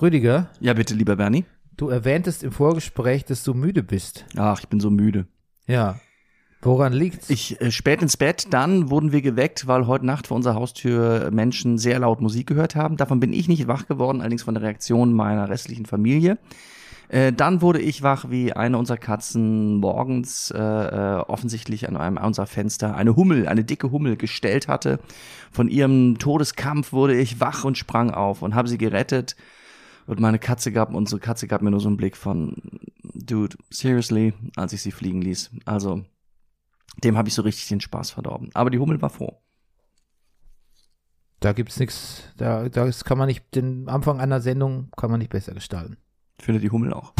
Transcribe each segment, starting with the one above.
Rüdiger, Ja, bitte, lieber Bernie. du erwähntest im Vorgespräch, dass du müde bist. Ach, ich bin so müde. Ja. Woran liegt's? Ich äh, spät ins Bett, dann wurden wir geweckt, weil heute Nacht vor unserer Haustür Menschen sehr laut Musik gehört haben. Davon bin ich nicht wach geworden, allerdings von der Reaktion meiner restlichen Familie. Äh, dann wurde ich wach, wie eine unserer Katzen morgens äh, äh, offensichtlich an einem unserer Fenster eine Hummel, eine dicke Hummel gestellt hatte. Von ihrem Todeskampf wurde ich wach und sprang auf und habe sie gerettet. Und meine Katze gab, unsere Katze gab mir nur so einen Blick von, dude, seriously, als ich sie fliegen ließ. Also, dem habe ich so richtig den Spaß verdorben. Aber die Hummel war froh. da gibt's nichts, da, da ist- kann man nicht, den Anfang einer Sendung kann man nicht besser gestalten. Ich finde die Hummel auch.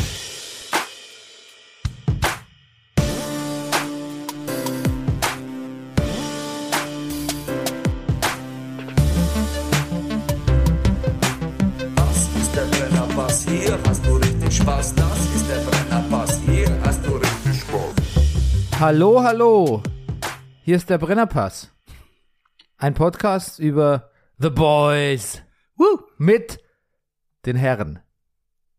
Hallo, hallo. Hier ist der Brennerpass. Ein Podcast über The Boys. Woo! Mit den Herren.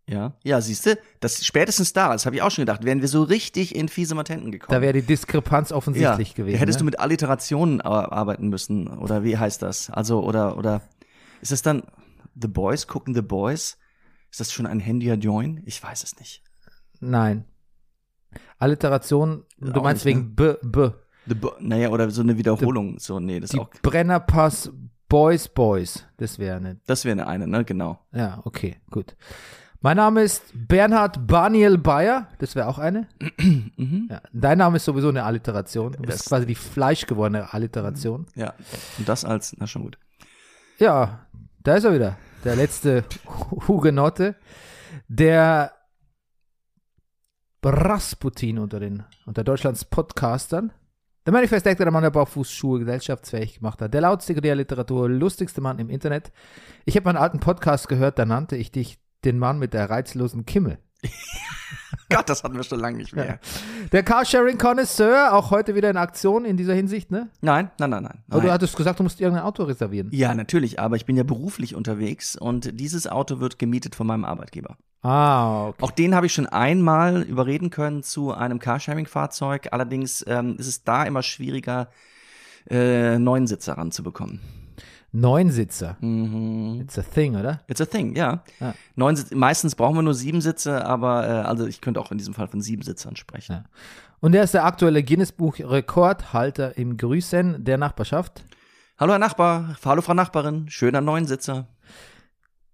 Ja, ja, siehst du, das spätestens da, das habe ich auch schon gedacht, wären wir so richtig in fiese Matenten gekommen. Da wäre die Diskrepanz ja, offensichtlich gewesen. hättest du ne? mit Alliterationen ar- arbeiten müssen oder wie heißt das? Also oder oder ist es dann The Boys gucken The Boys? Ist das schon ein Handy Join? Ich weiß es nicht. Nein. Alliteration, du Auch meinst nicht, wegen B, B. The naja, oder so eine Wiederholung. So, nee, das Die auch. Brennerpass Boys Boys. Das wäre eine. Das wäre eine, ne, genau. Ja, okay, gut. Mein Name ist Bernhard Baniel Bayer. Das wäre auch eine. Ja, dein Name ist sowieso eine Alliteration. Du bist Mhm. Das- quasi die fleischgewordene Alliteration. Ja. Und das als, na schon gut. Ja, da ist er wieder. Der letzte Hugenotte. Der Rasputin unter den, unter Deutschlands Podcastern. Der Manifest Actor, der Mann, der Baufußschuhe gesellschaftsfähig gemacht hat. Der lautste der Literatur, lustigste Mann im Internet. Ich habe meinen alten Podcast gehört, da nannte ich dich den Mann mit der reizlosen Kimme. Gott, das hatten wir schon lange nicht mehr. Der Carsharing Connoisseur, auch heute wieder in Aktion in dieser Hinsicht, ne? Nein, nein, nein, nein. Aber du hattest gesagt, du musst irgendein Auto reservieren. Ja, natürlich, aber ich bin ja beruflich unterwegs und dieses Auto wird gemietet von meinem Arbeitgeber. Ah, okay. Auch den habe ich schon einmal überreden können zu einem Carsharing-Fahrzeug. Allerdings ähm, ist es da immer schwieriger, äh, Neunsitzer ranzubekommen. Neunsitzer. Mhm. It's a thing, oder? It's a thing, ja. Ja. Neun Sitz, meistens brauchen wir nur sieben Sitze, aber äh, also ich könnte auch in diesem Fall von sieben Sitzern sprechen. Ja. Und er ist der aktuelle Guinness-Buch-Rekordhalter im Grüßen der Nachbarschaft. Hallo Herr Nachbar, hallo Frau Nachbarin, schöner Neunsitzer.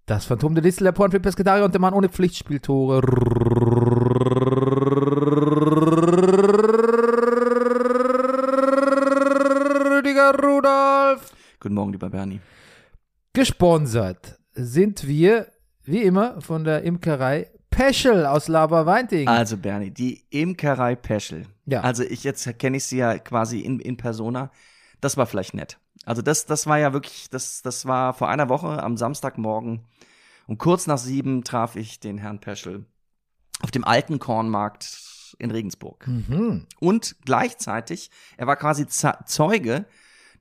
Das Phantom der Listel, der Pornfilm Pescatarier und der Mann ohne Pflichtspieltore. Rüdiger Rudolf. Guten Morgen, lieber Bernie. Gesponsert sind wir, wie immer, von der Imkerei Peschel aus Laberweinting. Also Bernie, die Imkerei Peschel. Ja. Also ich jetzt kenne ich sie ja quasi in, in Persona. Das war vielleicht nett. Also das, das war ja wirklich, das, das war vor einer Woche am Samstagmorgen um kurz nach sieben traf ich den Herrn Peschel auf dem alten Kornmarkt in Regensburg. Mhm. Und gleichzeitig, er war quasi Ze- Zeuge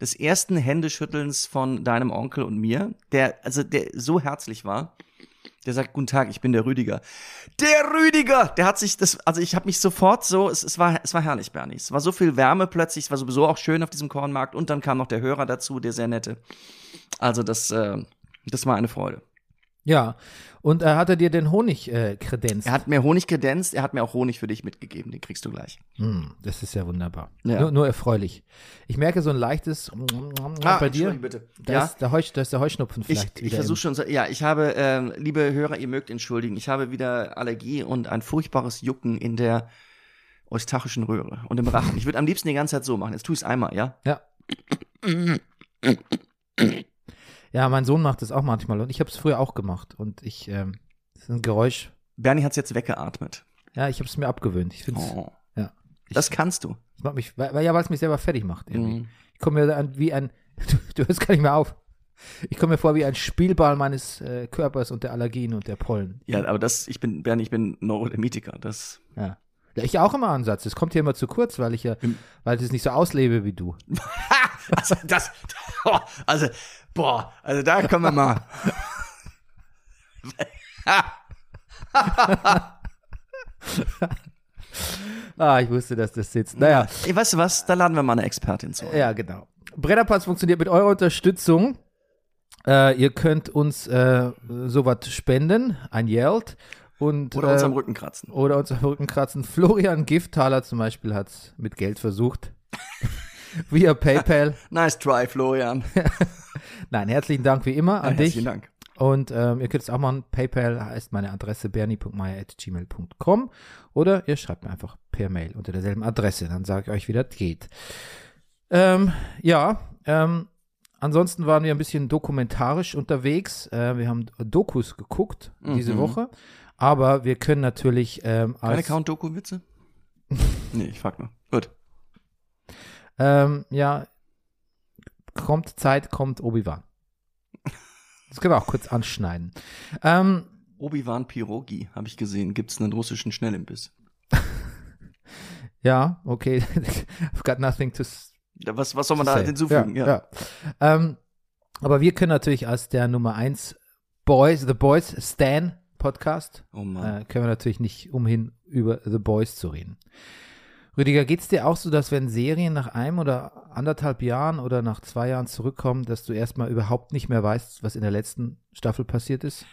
des ersten Händeschüttelns von deinem Onkel und mir, der, also der so herzlich war. Der sagt, guten Tag, ich bin der Rüdiger. Der Rüdiger! Der hat sich das, also ich habe mich sofort so, es, es, war, es war herrlich, Bernie. Es war so viel Wärme plötzlich, es war sowieso auch schön auf diesem Kornmarkt und dann kam noch der Hörer dazu, der sehr nette. Also das, äh, das war eine Freude. Ja, und äh, hat er dir den Honig äh, kredenzt? Er hat mir Honig kredenzt, er hat mir auch Honig für dich mitgegeben, den kriegst du gleich. Hm, das ist ja wunderbar. Ja. Nur, nur erfreulich. Ich merke so ein leichtes bei dir. Bitte. Da, ja? ist der Heusch, da ist der Heuschnupfen Ich, vielleicht ich wieder versuche schon, so- ja, ich habe, ähm, liebe Hörer, ihr mögt entschuldigen, ich habe wieder Allergie und ein furchtbares Jucken in der eustachischen Röhre und im Rachen. Ich würde am liebsten die ganze Zeit so machen. Jetzt tue ich es einmal, ja? Ja. Ja, mein Sohn macht das auch manchmal und ich habe es früher auch gemacht und ich, ähm, das ist ein Geräusch. Bernie hat's jetzt weggeatmet. Ja, ich habe es mir abgewöhnt. Ich finde es, Oh. ja. Ich, Das kannst du. das macht mich, weil, ja, weil es mich selber fertig macht. Irgendwie. Mhm. Ich komme mir dann wie ein, du, du hörst gar nicht mehr auf. Ich komme mir vor wie ein Spielball meines äh, Körpers und der Allergien und der Pollen. Ja, aber das, ich bin, Bernie, ich bin Neurodermitiker. Das, Ja. Ja, Ich auch im Ansatz. Das kommt hier immer zu kurz, weil ich ja, Im- weil ich es nicht so auslebe wie du. also das, oh, also, boah, also da können wir mal. Ah, ich wusste, dass das sitzt. Naja, Ey, weißt du was? Da laden wir mal eine Expertin zu. ja, genau. Brennerpass funktioniert mit eurer Unterstützung. Äh, ihr könnt uns äh, sowas spenden, ein Geld. Und, Oder uns äh, am Rücken kratzen. Oder uns am Rücken kratzen. Florian Giftaler zum Beispiel hat es mit Geld versucht. Via PayPal. Nice try, Florian. Nein, herzlichen Dank wie immer an Ja, dich. herzlichen Dank. Und ähm, ihr könnt es auch machen. PayPal heißt meine Adresse bernie.meier.gmail.com oder ihr schreibt mir einfach per Mail unter derselben Adresse. Dann sage ich euch, wie das geht. Ähm, ja, ähm, ansonsten waren wir ein bisschen dokumentarisch unterwegs. Äh, wir haben Dokus geguckt diese Mhm. Woche. Aber wir können natürlich ähm, Keine als, Count-Doku-Witze? nee, ich frag nur. Gut. ähm, ja, kommt Zeit, kommt Obi-Wan. Das können wir auch kurz anschneiden. Ähm, Obi-Wan Pirogi, habe ich gesehen. Gibt's einen russischen Schnellimbiss. Ja, okay. I've got nothing to Ja, Was, was soll man da say. hinzufügen? Ja, ja. Ähm, aber wir können natürlich als der Nummer 1 Boys, The Boys Stan Podcast, Oh Mann. äh, können wir natürlich nicht umhin, über The Boys zu reden. Rüdiger, geht's dir auch so, dass wenn Serien nach einem oder anderthalb Jahren oder nach zwei Jahren zurückkommen, dass du erstmal überhaupt nicht mehr weißt, was in der letzten Staffel passiert ist?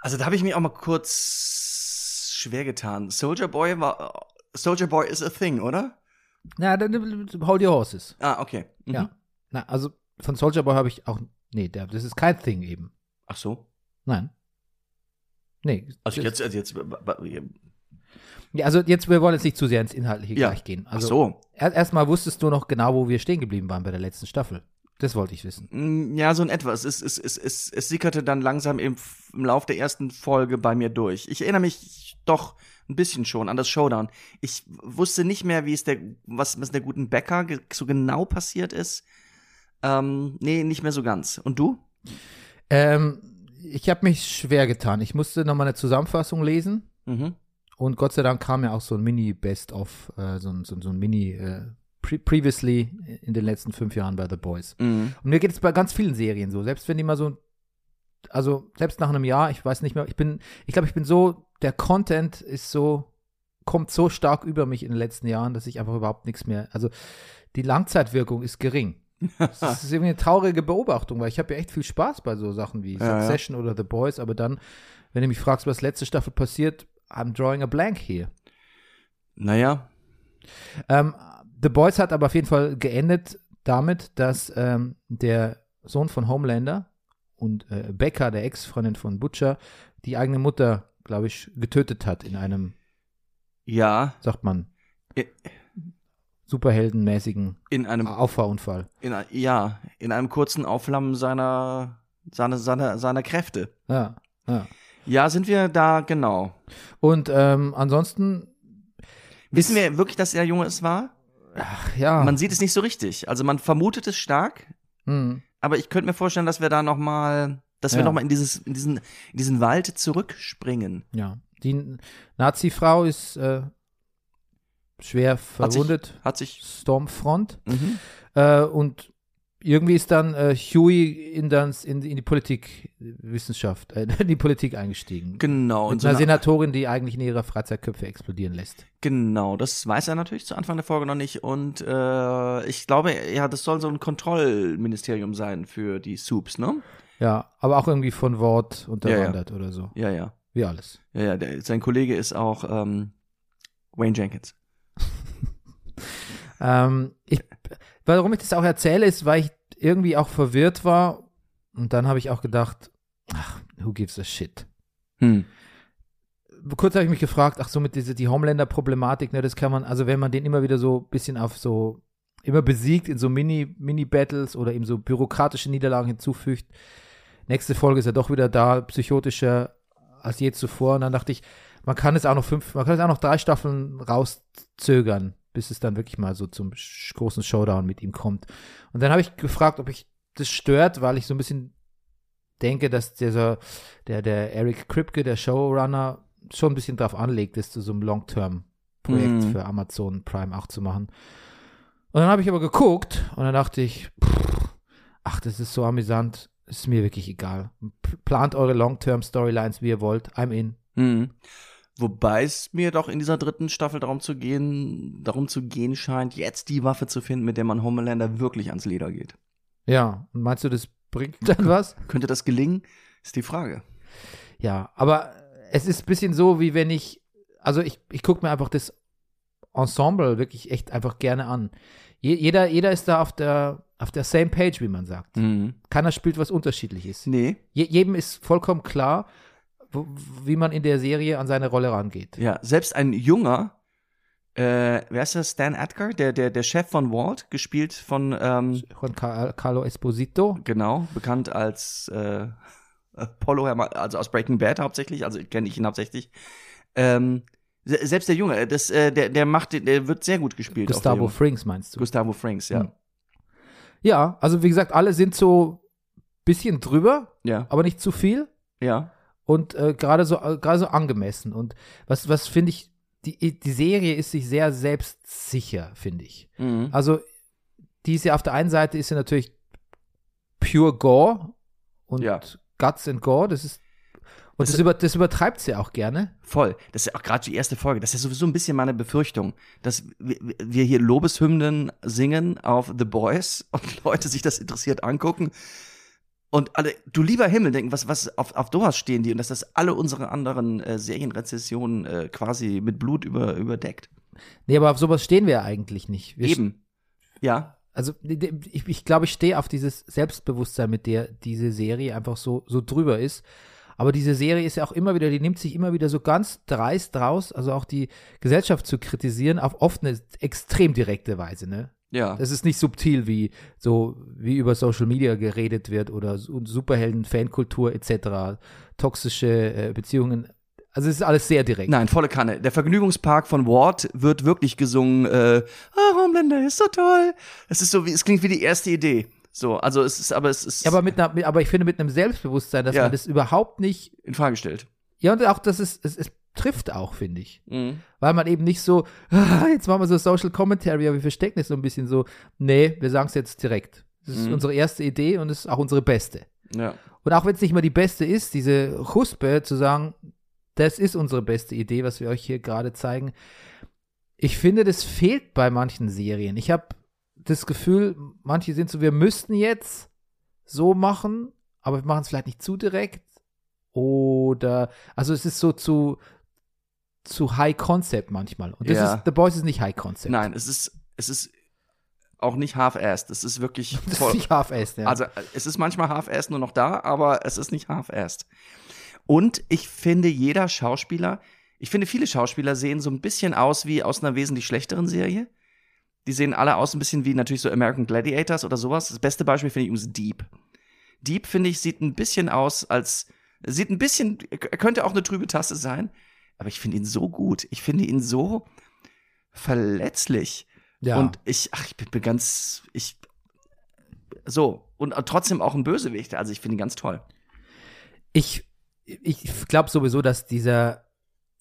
Also da habe ich mich auch mal kurz schwer getan. Soldier Boy war. Soldier Boy is a thing, oder? Na, dann hold your horses. Ah, okay. Mhm. Ja. Na, also von Soldier Boy habe ich auch, nee, das ist kein Thing eben. Ach so. Nein. Nee. Also jetzt, also jetzt. Ja, also jetzt, wir wollen jetzt nicht zu sehr ins Inhaltliche Ja. gleich gehen. Ach Also so. er, erstmal wusstest du noch genau, wo wir stehen geblieben waren bei der letzten Staffel. Das wollte ich wissen. Mm, Ja, so in etwa. Es, ist- es, es, es, es sickerte dann langsam im, im Lauf der ersten Folge bei mir durch. Ich erinnere mich doch ein bisschen schon an das Showdown. Ich wusste nicht mehr, wie es der, was, was der guten Bäcker so genau passiert ist. Ähm, nee, nicht mehr so ganz. Und du? Ähm, ich habe mich schwer getan. Ich musste nochmal eine Zusammenfassung lesen Mhm. und Gott sei Dank kam ja auch so ein Mini-Best-of, äh, so, ein- so, ein- so ein Mini äh, pre Previously in den letzten fünf Jahren bei The Boys. Mhm. Und mir geht es bei ganz vielen Serien so, selbst wenn die mal so, also selbst nach einem Jahr, ich weiß nicht mehr, ich bin, ich glaube, ich bin so, der Content ist so, kommt so stark über mich in den letzten Jahren, dass ich einfach überhaupt nichts mehr, also die Langzeitwirkung ist gering. Das ist irgendwie eine traurige Beobachtung, weil ich habe ja echt viel Spaß bei so Sachen wie Ja, ja. Succession oder The Boys, aber dann, wenn du mich fragst, was letzte Staffel passiert, I'm drawing a blank here. Naja. Ähm, The Boys hat aber auf jeden Fall geendet damit, dass ähm, der Sohn von Homelander und äh, Becca, der Ex-Freundin von Butcher, die eigene Mutter, glaube ich, getötet hat in einem, Ja. sagt man, I- superheldenmäßigen In einem Auffahrunfall. in, ja, in einem kurzen Aufflammen seiner, seiner, seiner, seiner Kräfte. Ja, ja. Ja, sind wir da genau. Und ähm, ansonsten, Wissen wir wirklich, dass der Junge es war? ach, ja, Man sieht es nicht so richtig. Also man vermutet es stark, hm, aber ich könnte mir vorstellen, dass wir da noch mal, dass wir Ja. noch mal in dieses, in diesen, in diesen Wald zurückspringen. ja. Die Nazi-Frau ist äh, schwer Hat sich- verwundet, Hat sich. Stormfront. Mhm. Äh, und irgendwie ist dann äh, Huey in, das, in, in die Politikwissenschaft, äh, in die Politik eingestiegen. Genau. Mit so einer Senatorin, die eigentlich in ihrer Freizeit Köpfe explodieren lässt. Genau, das weiß er natürlich zu Anfang der Folge noch nicht. Und äh, ich glaube, ja, das soll so ein Kontrollministerium sein für die Soups, ne? Ja, aber auch irgendwie von Wort unterwandert oder so. Ja, ja. Wie alles. Ja, ja, der, sein Kollege ist auch ähm, Wayne Jenkins. Ähm, ich, warum ich das auch erzähle, ist, weil ich irgendwie auch verwirrt war. Und dann habe ich auch gedacht, ach, who gives a shit? Hm. kurz habe ich mich gefragt, ach so mit diese die Homelander-Problematik, ne, das kann man, also wenn man den immer wieder so ein bisschen auf so immer besiegt in so Mini Mini Battles oder ihm so bürokratische Niederlagen hinzufügt. Nächste Folge ist er doch wieder da, psychotischer als je zuvor. Und dann dachte ich, man kann es auch noch fünf, man kann es auch noch drei Staffeln rauszögern, bis es dann wirklich mal so zum großen Showdown mit ihm kommt. Und dann habe ich gefragt, ob ich das stört, weil ich so ein bisschen denke, dass dieser, der, der Eric Kripke, der Showrunner, schon ein bisschen drauf anlegt, das zu so einem Long-Term-Projekt Mhm. für Amazon Prime auch zu machen. Und dann habe ich aber geguckt und dann dachte ich, pff, ach, das ist so amüsant. ist mir wirklich egal. Plant eure Long-Term-Storylines, wie ihr wollt. I'm in. Mhm. Wobei es mir doch in dieser dritten Staffel darum zu gehen, darum zu gehen scheint, jetzt die Waffe zu finden, mit der man Homelander wirklich ans Leder geht. Ja, und meinst du, das bringt dann was? Könnte das gelingen? Ist die Frage. Ja, aber es ist ein bisschen so, wie wenn ich, also ich, ich gucke mir einfach das Ensemble wirklich echt einfach gerne an. Je, jeder, jeder ist da auf der, auf der same page, wie man sagt. Mhm. Keiner spielt was Unterschiedliches. Nee. Je, jedem ist vollkommen klar, wie man in der Serie an seine Rolle rangeht. Ja, selbst ein junger, äh, wer ist das? Stan Edgar, der, der, der Chef von Walt, gespielt von, ähm, Juan Car Carlo Esposito. genau, bekannt als äh, Apollo, also aus Breaking Bad hauptsächlich, also kenne ich ihn hauptsächlich. Ähm, se- selbst der Junge, das, äh, der, der macht, der wird sehr gut gespielt. Gustavo. Frings meinst du? Gustavo Franks, ja. Hm. Ja, also wie gesagt, alle sind so bisschen drüber, Ja, aber nicht zu viel. ja. Und äh, gerade so äh, gerade so angemessen und was was finde ich die die Serie ist sich sehr selbstsicher finde ich Mhm. also die ist ja auf der einen Seite ist ja natürlich pure Gore und Ja. Guts and Gore das ist und Das- das, über, das übertreibt sie auch gerne Voll. Das ist ja auch gerade die erste Folge. Das ist ja sowieso ein bisschen meine Befürchtung, dass wir hier Lobeshymnen singen auf The Boys und Leute sich das interessiert angucken und alle, du lieber Himmel, denken, was, was, auf, auf sowas stehen die und dass das alle unsere anderen äh, Serienrezessionen äh, quasi mit Blut über, überdeckt. nee aber auf sowas stehen wir ja eigentlich nicht wir Eben. Ja. also ich, ich glaube, ich stehe auf dieses Selbstbewusstsein, mit der diese Serie einfach so, so drüber ist. Aber diese Serie ist ja auch immer wieder, die nimmt sich immer wieder so ganz dreist raus, also auch die Gesellschaft zu kritisieren, auf oft eine extrem direkte Weise, ne? Ja. Das ist nicht subtil, wie so, wie über Social Media geredet wird oder Superhelden, Fankultur etc., toxische äh, Beziehungen. Also es ist alles sehr direkt. Nein, volle Kanne. Der Vergnügungspark von Ward wird wirklich gesungen, äh, ah, Homelander ist so toll. Es ist so wie, es klingt wie die erste Idee. So, also es ist, aber es ist Ja, aber, mit einer, aber ich finde mit einem Selbstbewusstsein, dass Ja. man das überhaupt nicht in Frage gestellt. Ja, und auch, dass es, es, es trifft auch, finde ich. Mhm. Weil man eben nicht so, "Ah, jetzt machen wir so Social Commentary, aber wir verstecken es so ein bisschen so. Nee, wir sagen es jetzt direkt. Das ist Mhm. unsere erste Idee und es ist auch unsere beste. Ja. Und auch wenn es nicht mal die beste ist, diese Chuspe zu sagen, das ist unsere beste Idee, was wir euch hier gerade zeigen. Ich finde, das fehlt bei manchen Serien. Ich habe das Gefühl, manche sind so, wir müssten jetzt so machen, aber wir machen es vielleicht nicht zu direkt. Oder, also es ist so zu, zu High Concept manchmal. Und das Ja. ist, The Boys ist nicht High Concept. Nein, es ist, es ist auch nicht half-assed. Es ist wirklich Das voll. ist nicht Half-Assed, ja. Also, es ist manchmal half-assed nur noch da, aber es ist nicht half-assed. Und ich finde, jeder Schauspieler, ich finde, viele Schauspieler sehen so ein bisschen aus wie aus einer wesentlich schlechteren Serie. Die sehen alle aus ein bisschen wie natürlich so American Gladiators oder sowas. Das beste Beispiel finde ich übrigens Deep. Deep, finde ich, sieht ein bisschen aus als, sieht ein bisschen, könnte auch eine trübe Tasse sein, aber ich finde ihn so gut. Ich finde ihn so verletzlich. ja. Und ich, ach, ich bin, ganz, ich, so. Und trotzdem auch ein Bösewicht. Also ich finde ihn ganz toll. ich, ich glaube sowieso, dass dieser,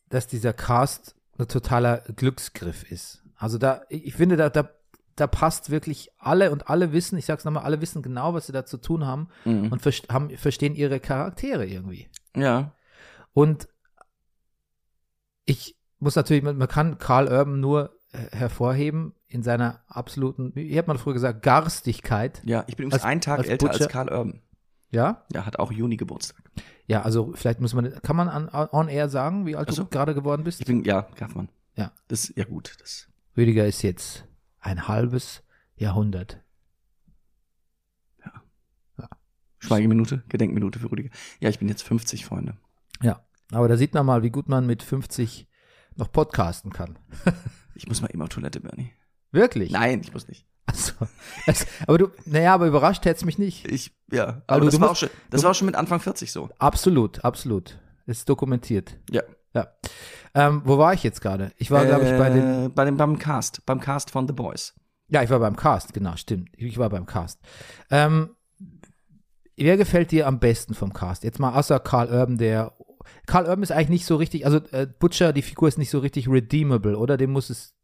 dass dieser Cast ein totaler Glücksgriff ist. Also da, ich finde, da, da, da passt wirklich alle und alle wissen, ich sag's nochmal, alle wissen genau, was sie da zu tun haben Mhm. und verst haben, verstehen ihre Charaktere irgendwie. Ja. Und ich muss natürlich, man, man kann Karl Urban nur äh, hervorheben in seiner absoluten, wie hat man früher gesagt, Garstigkeit. Ja, ich bin übrigens Als- einen Tag als älter Butcher- als Karl Urban. Ja? Ja, hat auch Juni Geburtstag. Ja, also vielleicht muss man, kann man an, on air sagen, wie alt Ach so. du gerade geworden bist? Ich bin, ja, Kaufmann. Ja. Das, ja gut, das. Rüdiger ist jetzt ein halbes Jahrhundert. Schweigeminute, Gedenkminute für Rüdiger. Ja, ich bin jetzt 50, Freunde. Ja, aber da sieht man mal, wie gut man mit 50 noch podcasten kann. Ich muss mal eben auf Toilette, Bernie. Wirklich? Nein, ich muss nicht. Also, also, aber du, naja, aber überrascht hätte es mich nicht. Ich, ja. Aber du- das, du war, auch musst- schon, das du- war auch schon mit Anfang 40 so. Absolut, absolut. Ist dokumentiert. Ja. Ja. Ähm, wo war ich jetzt gerade? Ich war, glaube ich, bei den. Äh, bei dem, beim Cast, beim Cast von The Boys. Ja, ich war beim Cast, genau, stimmt. Ich war beim Cast. Ähm, wer gefällt dir am besten vom Cast? Jetzt mal außer Carl Urban, der. Carl Urban ist eigentlich nicht so richtig, also äh, Butcher, die Figur ist nicht so richtig redeemable, oder? Dem muss es.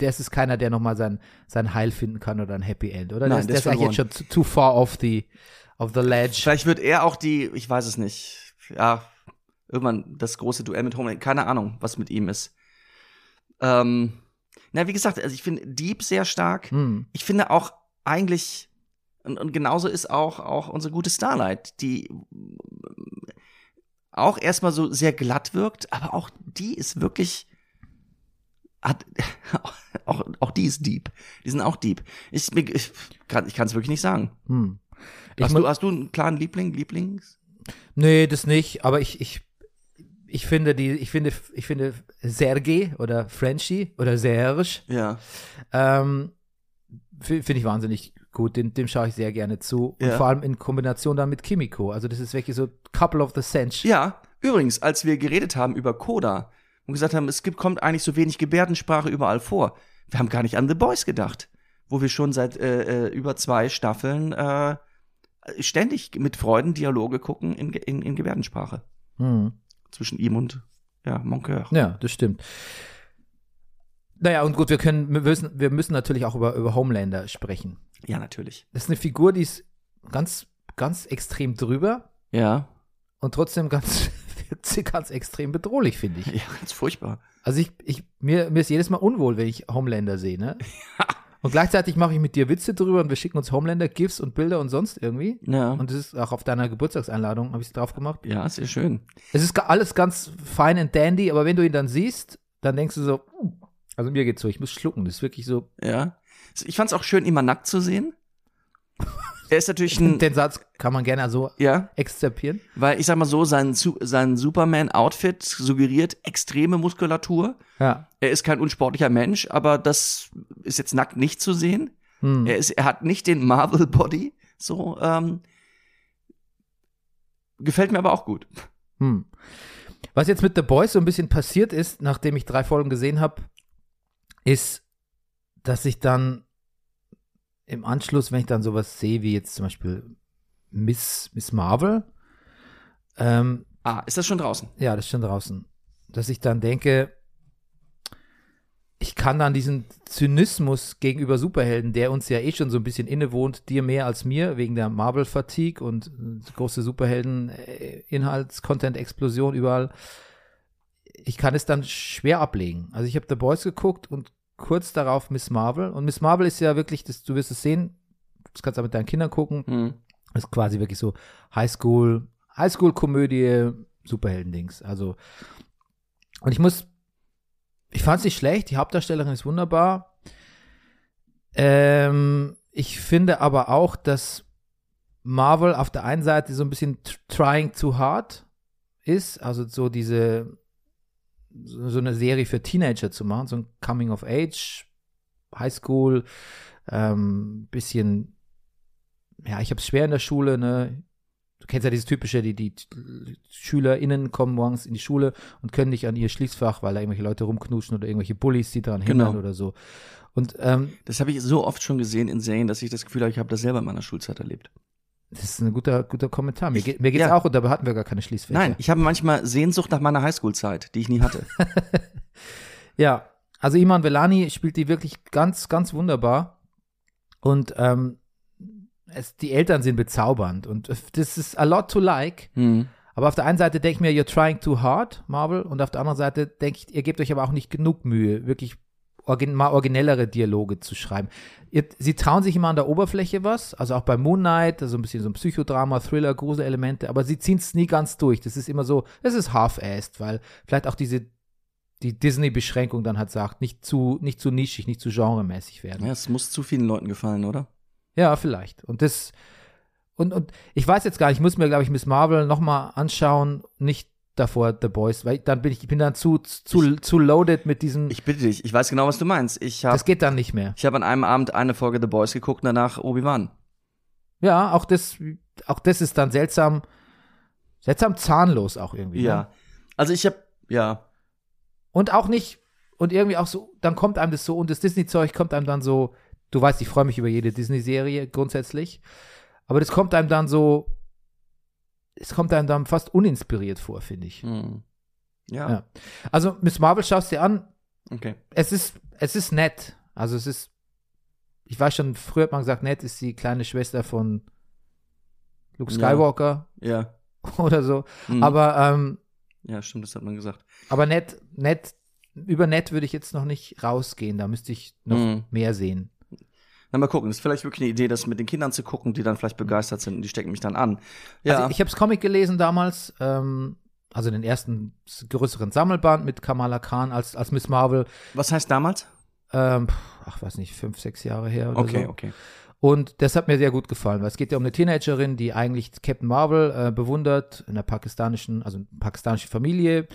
der ist es keiner, der nochmal sein, sein Heil finden kann oder ein Happy End, oder? Nein, der, ist- der der ist eigentlich jetzt schon too far off the, off the ledge. Vielleicht wird er auch die, ich weiß es nicht, ja, irgendwann das große Duell mit Homeland, keine Ahnung, was mit ihm ist. Ähm, na, wie gesagt, also ich finde Deep sehr stark. Hm. Ich finde auch eigentlich, und, und genauso ist auch, auch unsere gute Starlight, die auch erstmal so sehr glatt wirkt, aber auch die ist wirklich, hat, auch, auch die ist deep. Die sind auch deep. Ich, mir- ich kann es wirklich nicht sagen. Hm. Ich Hast du, hast du einen klaren Liebling, Lieblings? Nee, das nicht, aber ich, ich, ich finde die, ich finde, ich finde Sergei oder Frenchie oder Serge, Ja. ähm, finde ich wahnsinnig gut, dem, dem schaue ich sehr gerne zu. Und Ja. vor allem in Kombination dann mit Kimiko. Also das ist wirklich so Couple of the Century. Ja, übrigens, als wir geredet haben über Coda und gesagt haben, es gibt, kommt eigentlich so wenig Gebärdensprache überall vor, wir haben gar nicht an The Boys gedacht, wo wir schon seit äh, äh, über zwei Staffeln äh, ständig mit Freuden Dialoge gucken in, in, in Gebärdensprache Hm. zwischen ihm und ja, Moncoeur. Ja, das stimmt. Naja, und gut, wir können, wir müssen, wir müssen natürlich auch über, über Homelander sprechen. Ja, natürlich. Das ist eine Figur, die ist ganz, ganz extrem drüber Ja. und trotzdem ganz, wirkt sie ganz extrem bedrohlich, finde ich. Ja, ganz furchtbar. Also ich, ich, mir, mir ist jedes Mal unwohl, wenn ich Homelander sehe, ne? Und gleichzeitig mache ich mit dir Witze drüber und wir schicken uns Homelander-GIFs und Bilder und sonst irgendwie. Ja. Und das ist auch auf deiner Geburtstagseinladung, habe ich es drauf gemacht. ja, sehr schön. Es ist alles ganz fein und dandy, aber wenn du ihn dann siehst, dann denkst du so, uh, also mir geht's so, ich muss schlucken. Das ist wirklich so. Ja. Ich fand es auch schön, ihn mal nackt zu sehen. Er ist natürlich ein, Den Satz kann man gerne so ja, exzerpieren. Weil ich sag mal so, sein, sein Superman-Outfit suggeriert extreme Muskulatur. Ja. Er ist kein unsportlicher Mensch, aber das ist jetzt nackt nicht zu sehen. Hm. Er, ist, er hat nicht den Marvel-Body. So, ähm, gefällt mir aber auch gut. Hm. Was jetzt mit The Boys so ein bisschen passiert ist, nachdem ich drei Folgen gesehen habe, ist, dass ich dann im Anschluss, wenn ich dann sowas sehe, wie jetzt zum Beispiel Miss, Miss Marvel, ähm, Ah, ist das schon draußen? ja, das ist schon draußen, dass ich dann denke, ich kann dann diesen Zynismus gegenüber Superhelden, der uns ja eh schon so ein bisschen innewohnt, dir mehr als mir, wegen der Marvel-Fatigue und äh, große Superhelden-Inhalts-Content-Explosion überall. Ich kann es dann schwer ablegen. Also ich habe The Boys geguckt und kurz darauf Miss Marvel. Und Miss Marvel ist ja wirklich, das, du wirst es sehen, das kannst du auch mit deinen Kindern gucken, Hm. das ist quasi wirklich so Highschool, Highschool-Komödie, Superhelden-Dings. Also, und ich muss, ich fand es nicht schlecht, die Hauptdarstellerin ist wunderbar. Ähm, ich finde aber auch, dass Marvel auf der einen Seite so ein bisschen tr- trying too hard ist, also so diese, so, eine Serie für Teenager zu machen, so ein Coming of Age, Highschool, ähm, bisschen ja, ich habe es schwer in der Schule, ne? Du kennst ja dieses typische, die, die SchülerInnen kommen morgens in die Schule und können nicht an ihr Schließfach, weil da irgendwelche Leute rumknutschen oder irgendwelche Bullies, die daran hindern Genau. oder so. Und ähm, Das habe ich so oft schon gesehen in Serien, dass ich das Gefühl habe, ich habe das selber in meiner Schulzeit erlebt. Das ist ein guter, guter Kommentar. Mir, geht, mir geht's ja. auch und dabei hatten wir gar keine Schließfächer. Nein, ich habe manchmal Sehnsucht nach meiner Highschool-Zeit, die ich nie hatte. Ja, also Iman Velani spielt die wirklich ganz, ganz wunderbar. Und ähm, es, die Eltern sind bezaubernd. Und das ist a lot to like. hm. Aber auf der einen Seite denke ich mir, you're trying too hard, Marvel. Und auf der anderen Seite denke ich, ihr gebt euch aber auch nicht genug Mühe, wirklich origin mal originellere Dialoge zu schreiben. Sie trauen sich immer an der Oberfläche was, also auch bei Moon Knight, also ein bisschen so ein Psychodrama, Thriller, Gruselelemente, aber sie ziehen es nie ganz durch. Das ist immer so, es ist half-assed, weil vielleicht auch diese die Disney-Beschränkung dann halt sagt, nicht zu, nicht zu nischig, nicht zu genremäßig werden. ja, es muss zu vielen Leuten gefallen, oder? Ja, vielleicht. Und das, und, und ich weiß jetzt gar nicht, ich muss mir, glaube ich, Miss Marvel nochmal anschauen, nicht davor The Boys, weil dann bin ich, ich bin dann zu, zu, zu loaded mit diesem, Ich bitte dich, ich weiß genau, was du meinst. Ich habe das geht dann nicht mehr. ich hab an einem Abend eine Folge The Boys geguckt und danach Obi-Wan. Ja, auch das, auch das ist dann seltsam, seltsam zahnlos auch irgendwie. Ne? Ja. Also ich habe ja, Und auch nicht, und irgendwie auch so, dann kommt einem das so, und das Disney-Zeug kommt einem dann so, du weißt, ich freue mich über jede Disney-Serie grundsätzlich, aber das kommt einem dann so, es kommt einem dann fast uninspiriert vor, finde ich. hm. ja. Ja. Also Miss Marvel schaust dir an, Okay. Es ist, es ist nett. Also es ist, ich weiß schon, früher hat man gesagt, nett ist die kleine Schwester von Luke Ja. Skywalker Ja. oder so. Mhm. Aber, ähm, Ja, stimmt, das hat man gesagt. aber nett, nett, über nett würde ich jetzt noch nicht rausgehen. Da müsste ich noch Mhm. mehr sehen. Na, mal gucken. Das ist vielleicht wirklich eine Idee, das mit den Kindern zu gucken, die dann vielleicht begeistert sind und die stecken mich dann an. Ja. Also ich habe das Comic gelesen damals, ähm, also den ersten größeren Sammelband mit Kamala Khan als, als Miss Marvel. Was heißt damals? Ähm, ach, weiß nicht, fünf, sechs Jahre her oder Okay, so. okay. Und das hat mir sehr gut gefallen, weil es geht ja um eine Teenagerin, die eigentlich Captain Marvel äh, bewundert, in einer pakistanischen, also eine pakistanische Familie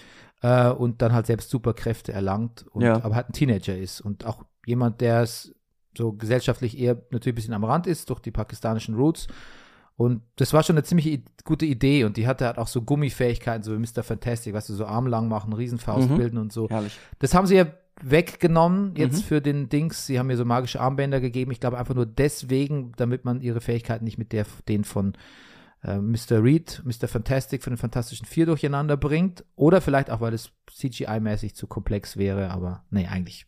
äh, und dann halt selbst Superkräfte erlangt, und, Ja. aber halt ein Teenager ist und auch jemand, der es so gesellschaftlich eher natürlich ein bisschen am Rand ist durch die pakistanischen Roots. Und das war schon eine ziemlich gute Idee und die hatte halt auch so Gummifähigkeiten, so wie Mr. Fantastic, weißt du, so armlang machen, Riesenfaust Mhm. bilden und so. Herrlich. Das haben sie ja weggenommen jetzt Mhm. für den Dings. Sie haben mir so magische Armbänder gegeben. Ich glaube einfach nur deswegen, damit man ihre Fähigkeiten nicht mit der, den von äh, Mr. Reed, Mr. Fantastic von den Fantastischen Vier durcheinander bringt. Oder vielleicht auch, weil es CGI-mäßig zu komplex wäre. Aber nee, eigentlich,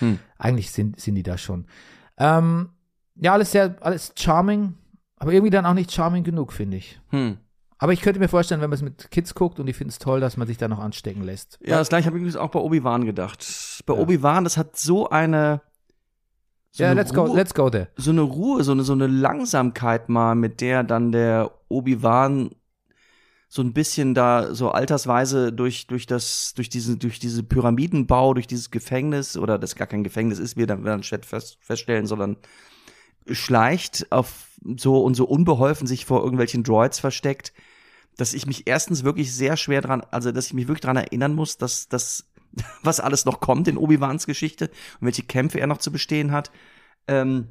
Hm. eigentlich sind, sind die da schon. Ähm, ja, alles sehr, alles charming. Aber irgendwie dann auch nicht charming genug, finde ich. Hm. Aber ich könnte mir vorstellen, wenn man es mit Kids guckt und die finden es toll, dass man sich da noch anstecken lässt. Ja, das gleiche habe ich übrigens auch bei Obi-Wan gedacht. Bei Ja. Obi-Wan, das hat so eine. So ja, eine let's go, Ruhe- let's go there. so eine Ruhe, so eine, so eine Langsamkeit mal, mit der dann der Obi-Wan so ein bisschen da so altersweise durch, durch das, durch diese, durch diese Pyramidenbau, durch dieses Gefängnis, oder das gar kein Gefängnis ist, wir dann, wir dann fest, feststellen, sondern schleicht auf so und so unbeholfen sich vor irgendwelchen Droids versteckt, dass ich mich erstens wirklich sehr schwer dran, also dass ich mich wirklich dran erinnern muss, dass das, was alles noch kommt in Obi-Wans Geschichte und welche Kämpfe er noch zu bestehen hat. Ähm,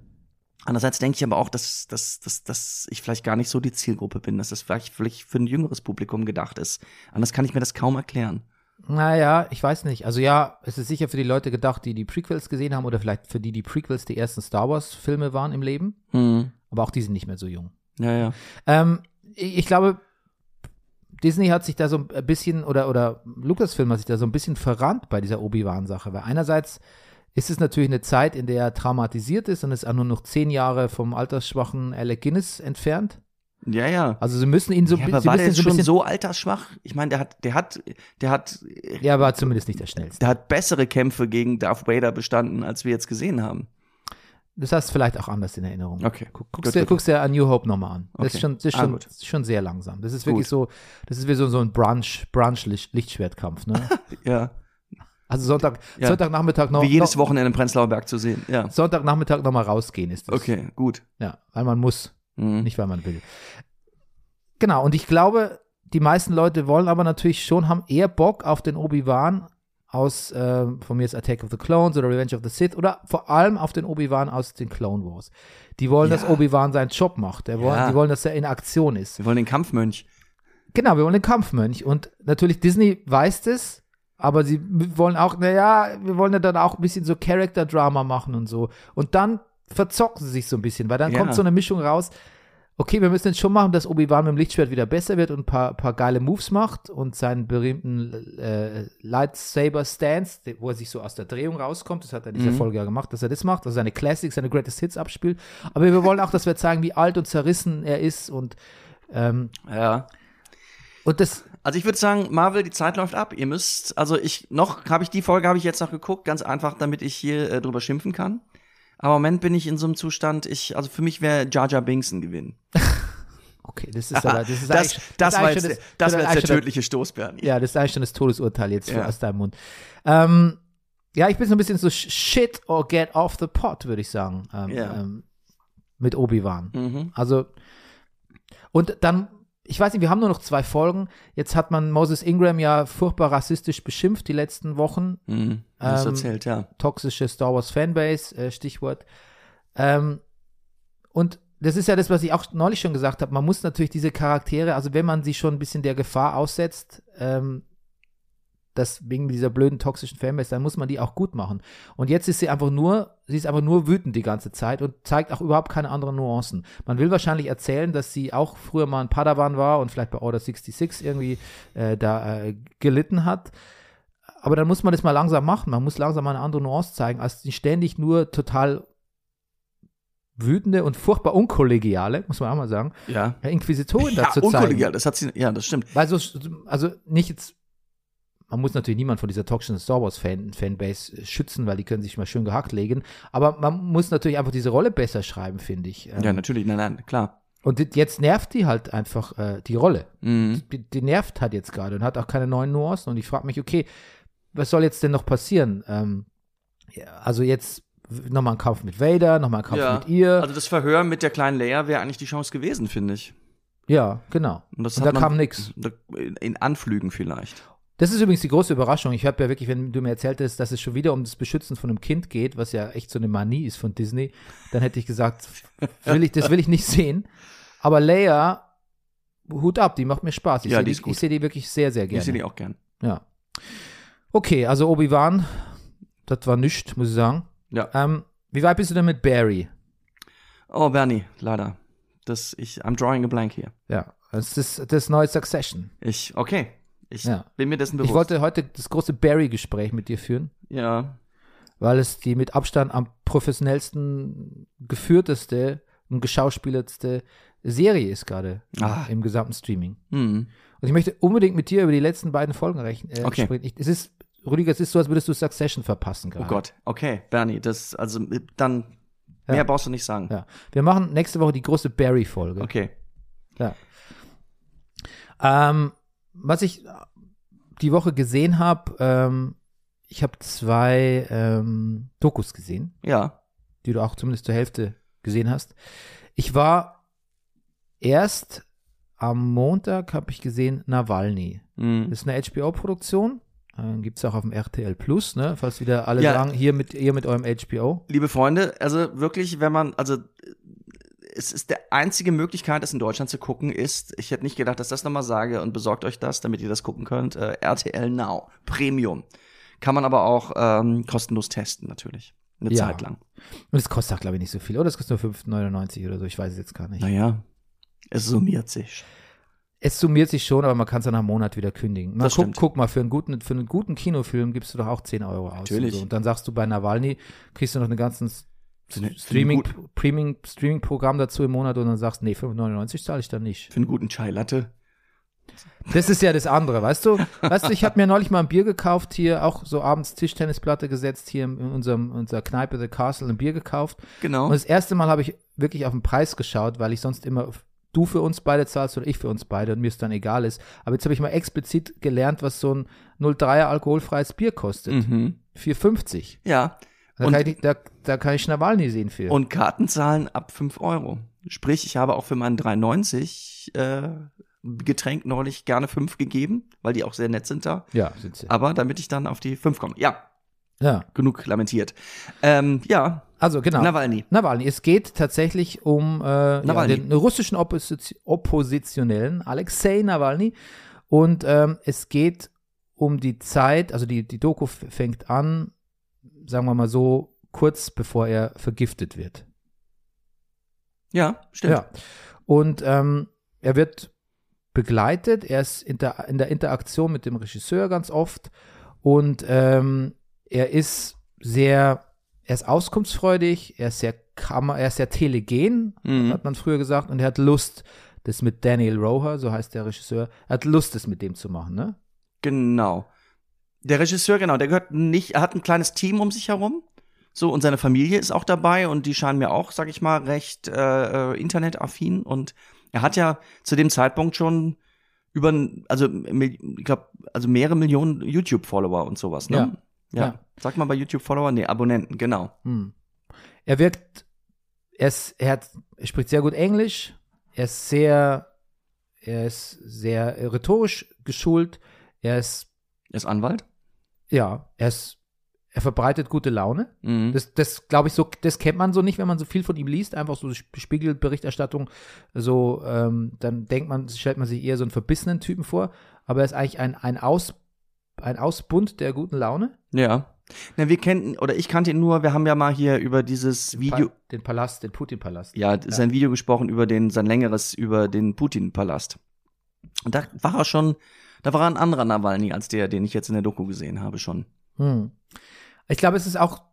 andererseits denke ich aber auch, dass, dass, dass, dass ich vielleicht gar nicht so die Zielgruppe bin, dass das vielleicht, vielleicht für ein jüngeres Publikum gedacht ist. Anders kann ich mir das kaum erklären. Naja, ich weiß nicht. Also ja, es ist sicher für die Leute gedacht, die die Prequels gesehen haben oder vielleicht für die die Prequels die ersten Star Wars Filme waren im Leben. Hm. Aber auch die sind nicht mehr so jung. Ja, ja. Ähm, ich, ich glaube, Disney hat sich da so ein bisschen oder oder Lucasfilm hat sich da so ein bisschen verrannt bei dieser Obi-Wan-Sache, weil einerseits ist es natürlich eine Zeit, in der er traumatisiert ist und ist auch nur noch zehn Jahre vom altersschwachen Alec Guinness entfernt. Ja, ja. Also sie müssen ihn so, ja aber war der jetzt so schon so altersschwach? Ich meine, der hat, der hat, der hat, ja, war zumindest nicht der schnellste. der hat bessere Kämpfe gegen Darth Vader bestanden, als wir jetzt gesehen haben. Das hast du vielleicht auch anders in Erinnerung. Okay. Guckst, dir, guckst dir A New Hope nochmal an. Das Okay. ist schon, das ist Ah, schon, das ist schon sehr langsam. Das ist wirklich Gut. so, das ist wie so, so ein Brunch, Brunch-Lichtschwertkampf, ne? Ja. Also Sonntag, Ja. Sonntagnachmittag noch, Wie jedes noch Wochenende im Prenzlauer Berg zu sehen. Ja. Sonntagnachmittag noch mal rausgehen ist das. Okay, gut. Ja, weil man muss, Mhm. nicht weil man will. Genau, und ich glaube, die meisten Leute wollen aber natürlich schon, haben eher Bock auf den Obi-Wan aus, äh, von mir ist Attack of the Clones oder Revenge of the Sith oder vor allem auf den Obi-Wan aus den Clone Wars. Die wollen, Ja. dass Obi-Wan seinen Job macht. Der wollen, Ja. Die wollen, dass er in Aktion ist. Wir wollen den Kampfmönch. Genau, wir wollen den Kampfmönch. Und natürlich Disney weiß das, aber sie wollen auch, naja, wir wollen ja dann auch ein bisschen so Character-Drama machen und so. Und dann verzocken sie sich so ein bisschen, weil dann Ja. kommt so eine Mischung raus. Okay, wir müssen jetzt schon machen, dass Obi-Wan mit dem Lichtschwert wieder besser wird und ein paar, paar geile Moves macht und seinen berühmten äh, Lightsaber-Stance, wo er sich so aus der Drehung rauskommt, das hat er in dieser Mhm. Folge ja gemacht, dass er das macht, also seine Classics, seine Greatest Hits abspielt. Aber wir wollen auch, dass wir zeigen, wie alt und zerrissen er ist und, ähm, Ja. und das, Also ich würde sagen, Marvel, die Zeit läuft ab. Ihr müsst, also ich noch habe ich die Folge habe ich jetzt noch geguckt, ganz einfach, damit ich hier äh, drüber schimpfen kann. Aber im Moment bin ich in so einem Zustand, ich also für mich wäre Jar Jar Binks ein Gewinn. Okay, das ist aber, das ist das, eigentlich, das, war jetzt, der- das schon war jetzt der tödliche Stoßbär. Ja, das ist eigentlich schon das Todesurteil jetzt Ja. aus deinem Mund. Ähm, ja, ich bin so ein bisschen so sh- shit or get off the pot, würde ich sagen. Ähm, Ja. ähm, mit Obi-Wan. Mhm. Also, und dann, ich weiß nicht, wir haben nur noch zwei Folgen. Jetzt hat man Moses Ingram ja furchtbar rassistisch beschimpft die letzten Wochen. Mhm. Das Ähm, erzählt, ja. toxische Star Wars Fanbase, äh, Stichwort. Ähm, und das ist ja das, was ich auch neulich schon gesagt habe. Man muss natürlich diese Charaktere, also wenn man sie schon ein bisschen der Gefahr aussetzt, ähm, dass wegen dieser blöden toxischen Fanbase, dann muss man die auch gut machen. Und jetzt ist sie einfach nur, sie ist einfach nur wütend die ganze Zeit und zeigt auch überhaupt keine anderen Nuancen. Man will wahrscheinlich erzählen, dass sie auch früher mal ein Padawan war und vielleicht bei Order 66 irgendwie äh, da äh, gelitten hat. aber dann muss man das mal langsam machen. Man muss langsam mal eine andere Nuance zeigen, als die ständig nur total wütende und furchtbar unkollegiale, muss man auch mal sagen, Ja. ja, Inquisitoren Ja, dazu zeigen. unkollegial, das hat sie, ja, das stimmt. Weil so, also nicht jetzt, man muss natürlich niemand von dieser toxischen Star Wars Fan, Fanbase schützen, weil die können sich mal schön gehackt legen. Aber man muss natürlich einfach diese Rolle besser schreiben, finde ich. Ähm, Ja, natürlich, nein, nein, klar. Und jetzt nervt die halt einfach äh, die Rolle. Mhm. Die, die nervt halt jetzt gerade und hat auch keine neuen Nuancen. Und ich frage mich, okay, was soll jetzt denn noch passieren? Ähm, ja, also jetzt nochmal ein Kampf mit Vader, nochmal ein Kampf Ja. mit ihr. Also das Verhör mit der kleinen Leia wäre eigentlich die Chance gewesen, finde ich. ja, genau. Und, Und da kam da- In Anflügen vielleicht. Das ist übrigens die große Überraschung. Ich habe ja wirklich, wenn du mir erzählt hast, dass es schon wieder um das Beschützen von einem Kind geht, was ja echt so eine Manie ist von Disney, dann hätte ich gesagt, will ich, das will ich nicht sehen. Aber Leia, Hut ab, die macht mir Spaß. Ich Ja, sehe die die, sehe die wirklich sehr, sehr gerne. Ich sehe die auch gern. Ja. Okay, also Obi-Wan, das war nichts, muss ich sagen. Ja. Ähm, wie weit bist du denn mit Barry? Oh, Bernie, leider. Das, ich, I'm drawing a blank hier. Ja, das ist das neue Succession. Ich, okay. Ich Ja. bin mir dessen bewusst. Ich wollte heute das große Barry-Gespräch mit dir führen, ja. weil es die mit Abstand am professionellsten geführteste und geschauspielertste Serie ist gerade Ah. im gesamten Streaming. Hm. Und ich möchte unbedingt mit dir über die letzten beiden Folgen rechnen, äh, Okay. sprechen. Ich, es ist, Rüdiger, es ist so, als würdest du Succession verpassen Oh gerade. Gott. Okay, Bernie, das, also, äh, dann, Ja. mehr brauchst du nicht sagen. Ja. Wir machen nächste Woche die große Barry-Folge. Okay. Ja. Ähm, was ich die Woche gesehen habe, ähm, ich habe zwei ähm, Dokus gesehen, Ja. die du auch zumindest zur Hälfte gesehen hast. Ich war erst am Montag, habe ich gesehen, Nawalny. Hm. Das ist eine HBO-Produktion. Äh, Gibt es auch auf dem RTL Plus, ne? Falls wieder alle Ja. sagen, hier mit ihr mit eurem HBO. Liebe Freunde, also wirklich, wenn man, also es ist der einzige Möglichkeit, das in Deutschland zu gucken, ist, ich hätte nicht gedacht, dass ich das nochmal sage und besorgt euch das, damit ihr das gucken könnt, äh, RTL Now, Premium. Kann man aber auch ähm, kostenlos testen, natürlich. Eine Ja. Zeit lang. Und es kostet auch, glaube ich, nicht so viel. Oder es kostet nur 5,99 oder so. Ich weiß es jetzt gar nicht. Naja, es summiert sich. Es summiert sich schon, aber man kann es dann nach einem Monat wieder kündigen. Mal Das guck, guck mal, für einen, guten, für einen guten Kinofilm gibst du doch auch 10 Euro aus. Natürlich. Und, so. und dann sagst du bei Nawalny, kriegst du noch einen ganzen Streaming, Streaming, Streaming-Programm dazu im Monat und dann sagst nee, 5,99 zahle ich dann nicht. Für einen guten Chai Latte. Das ist ja das andere, weißt du? Weißt du, ich habe mir neulich mal ein Bier gekauft hier, auch so abends Tischtennisplatte gesetzt, hier in unserem, unserer Kneipe The Castle ein Bier gekauft. Genau. Und das erste Mal habe ich wirklich auf den Preis geschaut, weil ich sonst immer du für uns beide zahlst oder ich für uns beide und mir es dann egal ist. Aber jetzt habe ich mal explizit gelernt, was so ein 03er alkoholfreies Bier kostet. Mhm. 4,50. Ja. Da, Und- kann ich, da, da kann ich Nawalny sehen für. Und Kartenzahlen ab 5 Euro. Sprich, ich habe auch für meinen 3,90 äh, Getränk neulich gerne 5 gegeben, weil die auch sehr nett sind da. ja, sind sie. Aber damit ich dann auf die 5 komme. Ja, Ja, genug lamentiert. Ähm, ja, also genau. Nawalny. Nawalny. Es geht tatsächlich um äh, ja, den russischen Opposi Oppositionellen Alexei Nawalny. Und ähm, es geht um die Zeit, also die, die Doku fängt an, sagen wir mal so, kurz bevor er vergiftet wird. Ja, stimmt. Ja. Und ähm, er wird begleitet, er ist in der, in der Interaktion mit dem Regisseur ganz oft und ähm, er ist sehr, er ist auskunftsfreudig, er ist sehr kammer, er ist sehr telegen, Mhm. hat man früher gesagt, und er hat Lust, das mit Daniel Roher, so heißt der Regisseur, er hat Lust, das mit dem zu machen, ne? Genau. Der Regisseur, genau, der gehört nicht, er hat ein kleines Team um sich herum. So, und seine Familie ist auch dabei und die scheinen mir auch, sag ich mal, recht äh, äh, internetaffin. Und er hat ja zu dem Zeitpunkt schon über, also ich glaube, also mehrere Millionen YouTube-Follower und sowas, ne? Ja. Ja. Ja. Sag mal bei YouTube-Follower, nee, Abonnenten, genau. Hm. Er wirkt, er, ist, er, hat, er spricht sehr gut Englisch, er ist sehr, er ist sehr rhetorisch geschult, er ist, Er ist Anwalt. ja, er ist, er verbreitet gute Laune. Mhm. Das, das glaube ich, so, das kennt man so nicht, wenn man so viel von ihm liest, einfach so Spiegelberichterstattung, so, ähm, dann denkt man, stellt man sich eher so einen verbissenen Typen vor, aber er ist eigentlich ein, ein, Aus, ein Ausbund der guten Laune. ja. Na, wir kennen, oder ich kannte ihn nur, wir haben ja mal hier über dieses Video, Pa den Palast, den Putin-Palast. Ja, sein Video gesprochen über den, sein längeres, über den Putin-Palast. Und da war er schon, Da war ein anderer Nawalny als der, den ich jetzt in der Doku gesehen habe schon. Hm. Ich glaube, es ist auch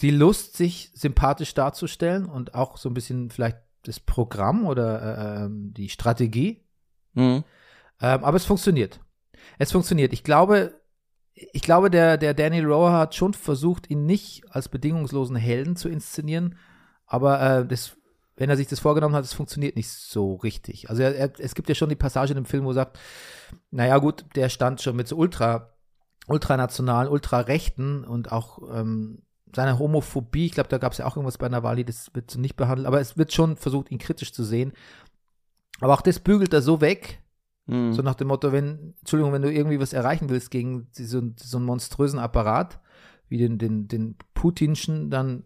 die Lust, sich sympathisch darzustellen und auch so ein bisschen vielleicht das Programm oder äh, ähm, die Strategie. Mhm. Ähm, aber es funktioniert. Es funktioniert. Ich glaube, ich glaube, der, der Daniel Rowe hat schon versucht, ihn nicht als bedingungslosen Helden zu inszenieren, aber äh, das, wenn er sich das vorgenommen hat, es funktioniert nicht so richtig. Also er, er, es gibt ja schon die Passage in dem Film, wo er sagt, naja gut, der stand schon mit so ultra, ultranationalen, ultrarechten und auch ähm, seine Homophobie, ich glaube, da gab es ja auch irgendwas bei Nawali, das wird so nicht behandelt, aber es wird schon versucht, ihn kritisch zu sehen. Aber auch das bügelt er so weg, Mhm. so nach dem Motto, wenn, Entschuldigung, wenn du irgendwie was erreichen willst gegen so, so einen monströsen Apparat, wie den, den, den Putinschen, dann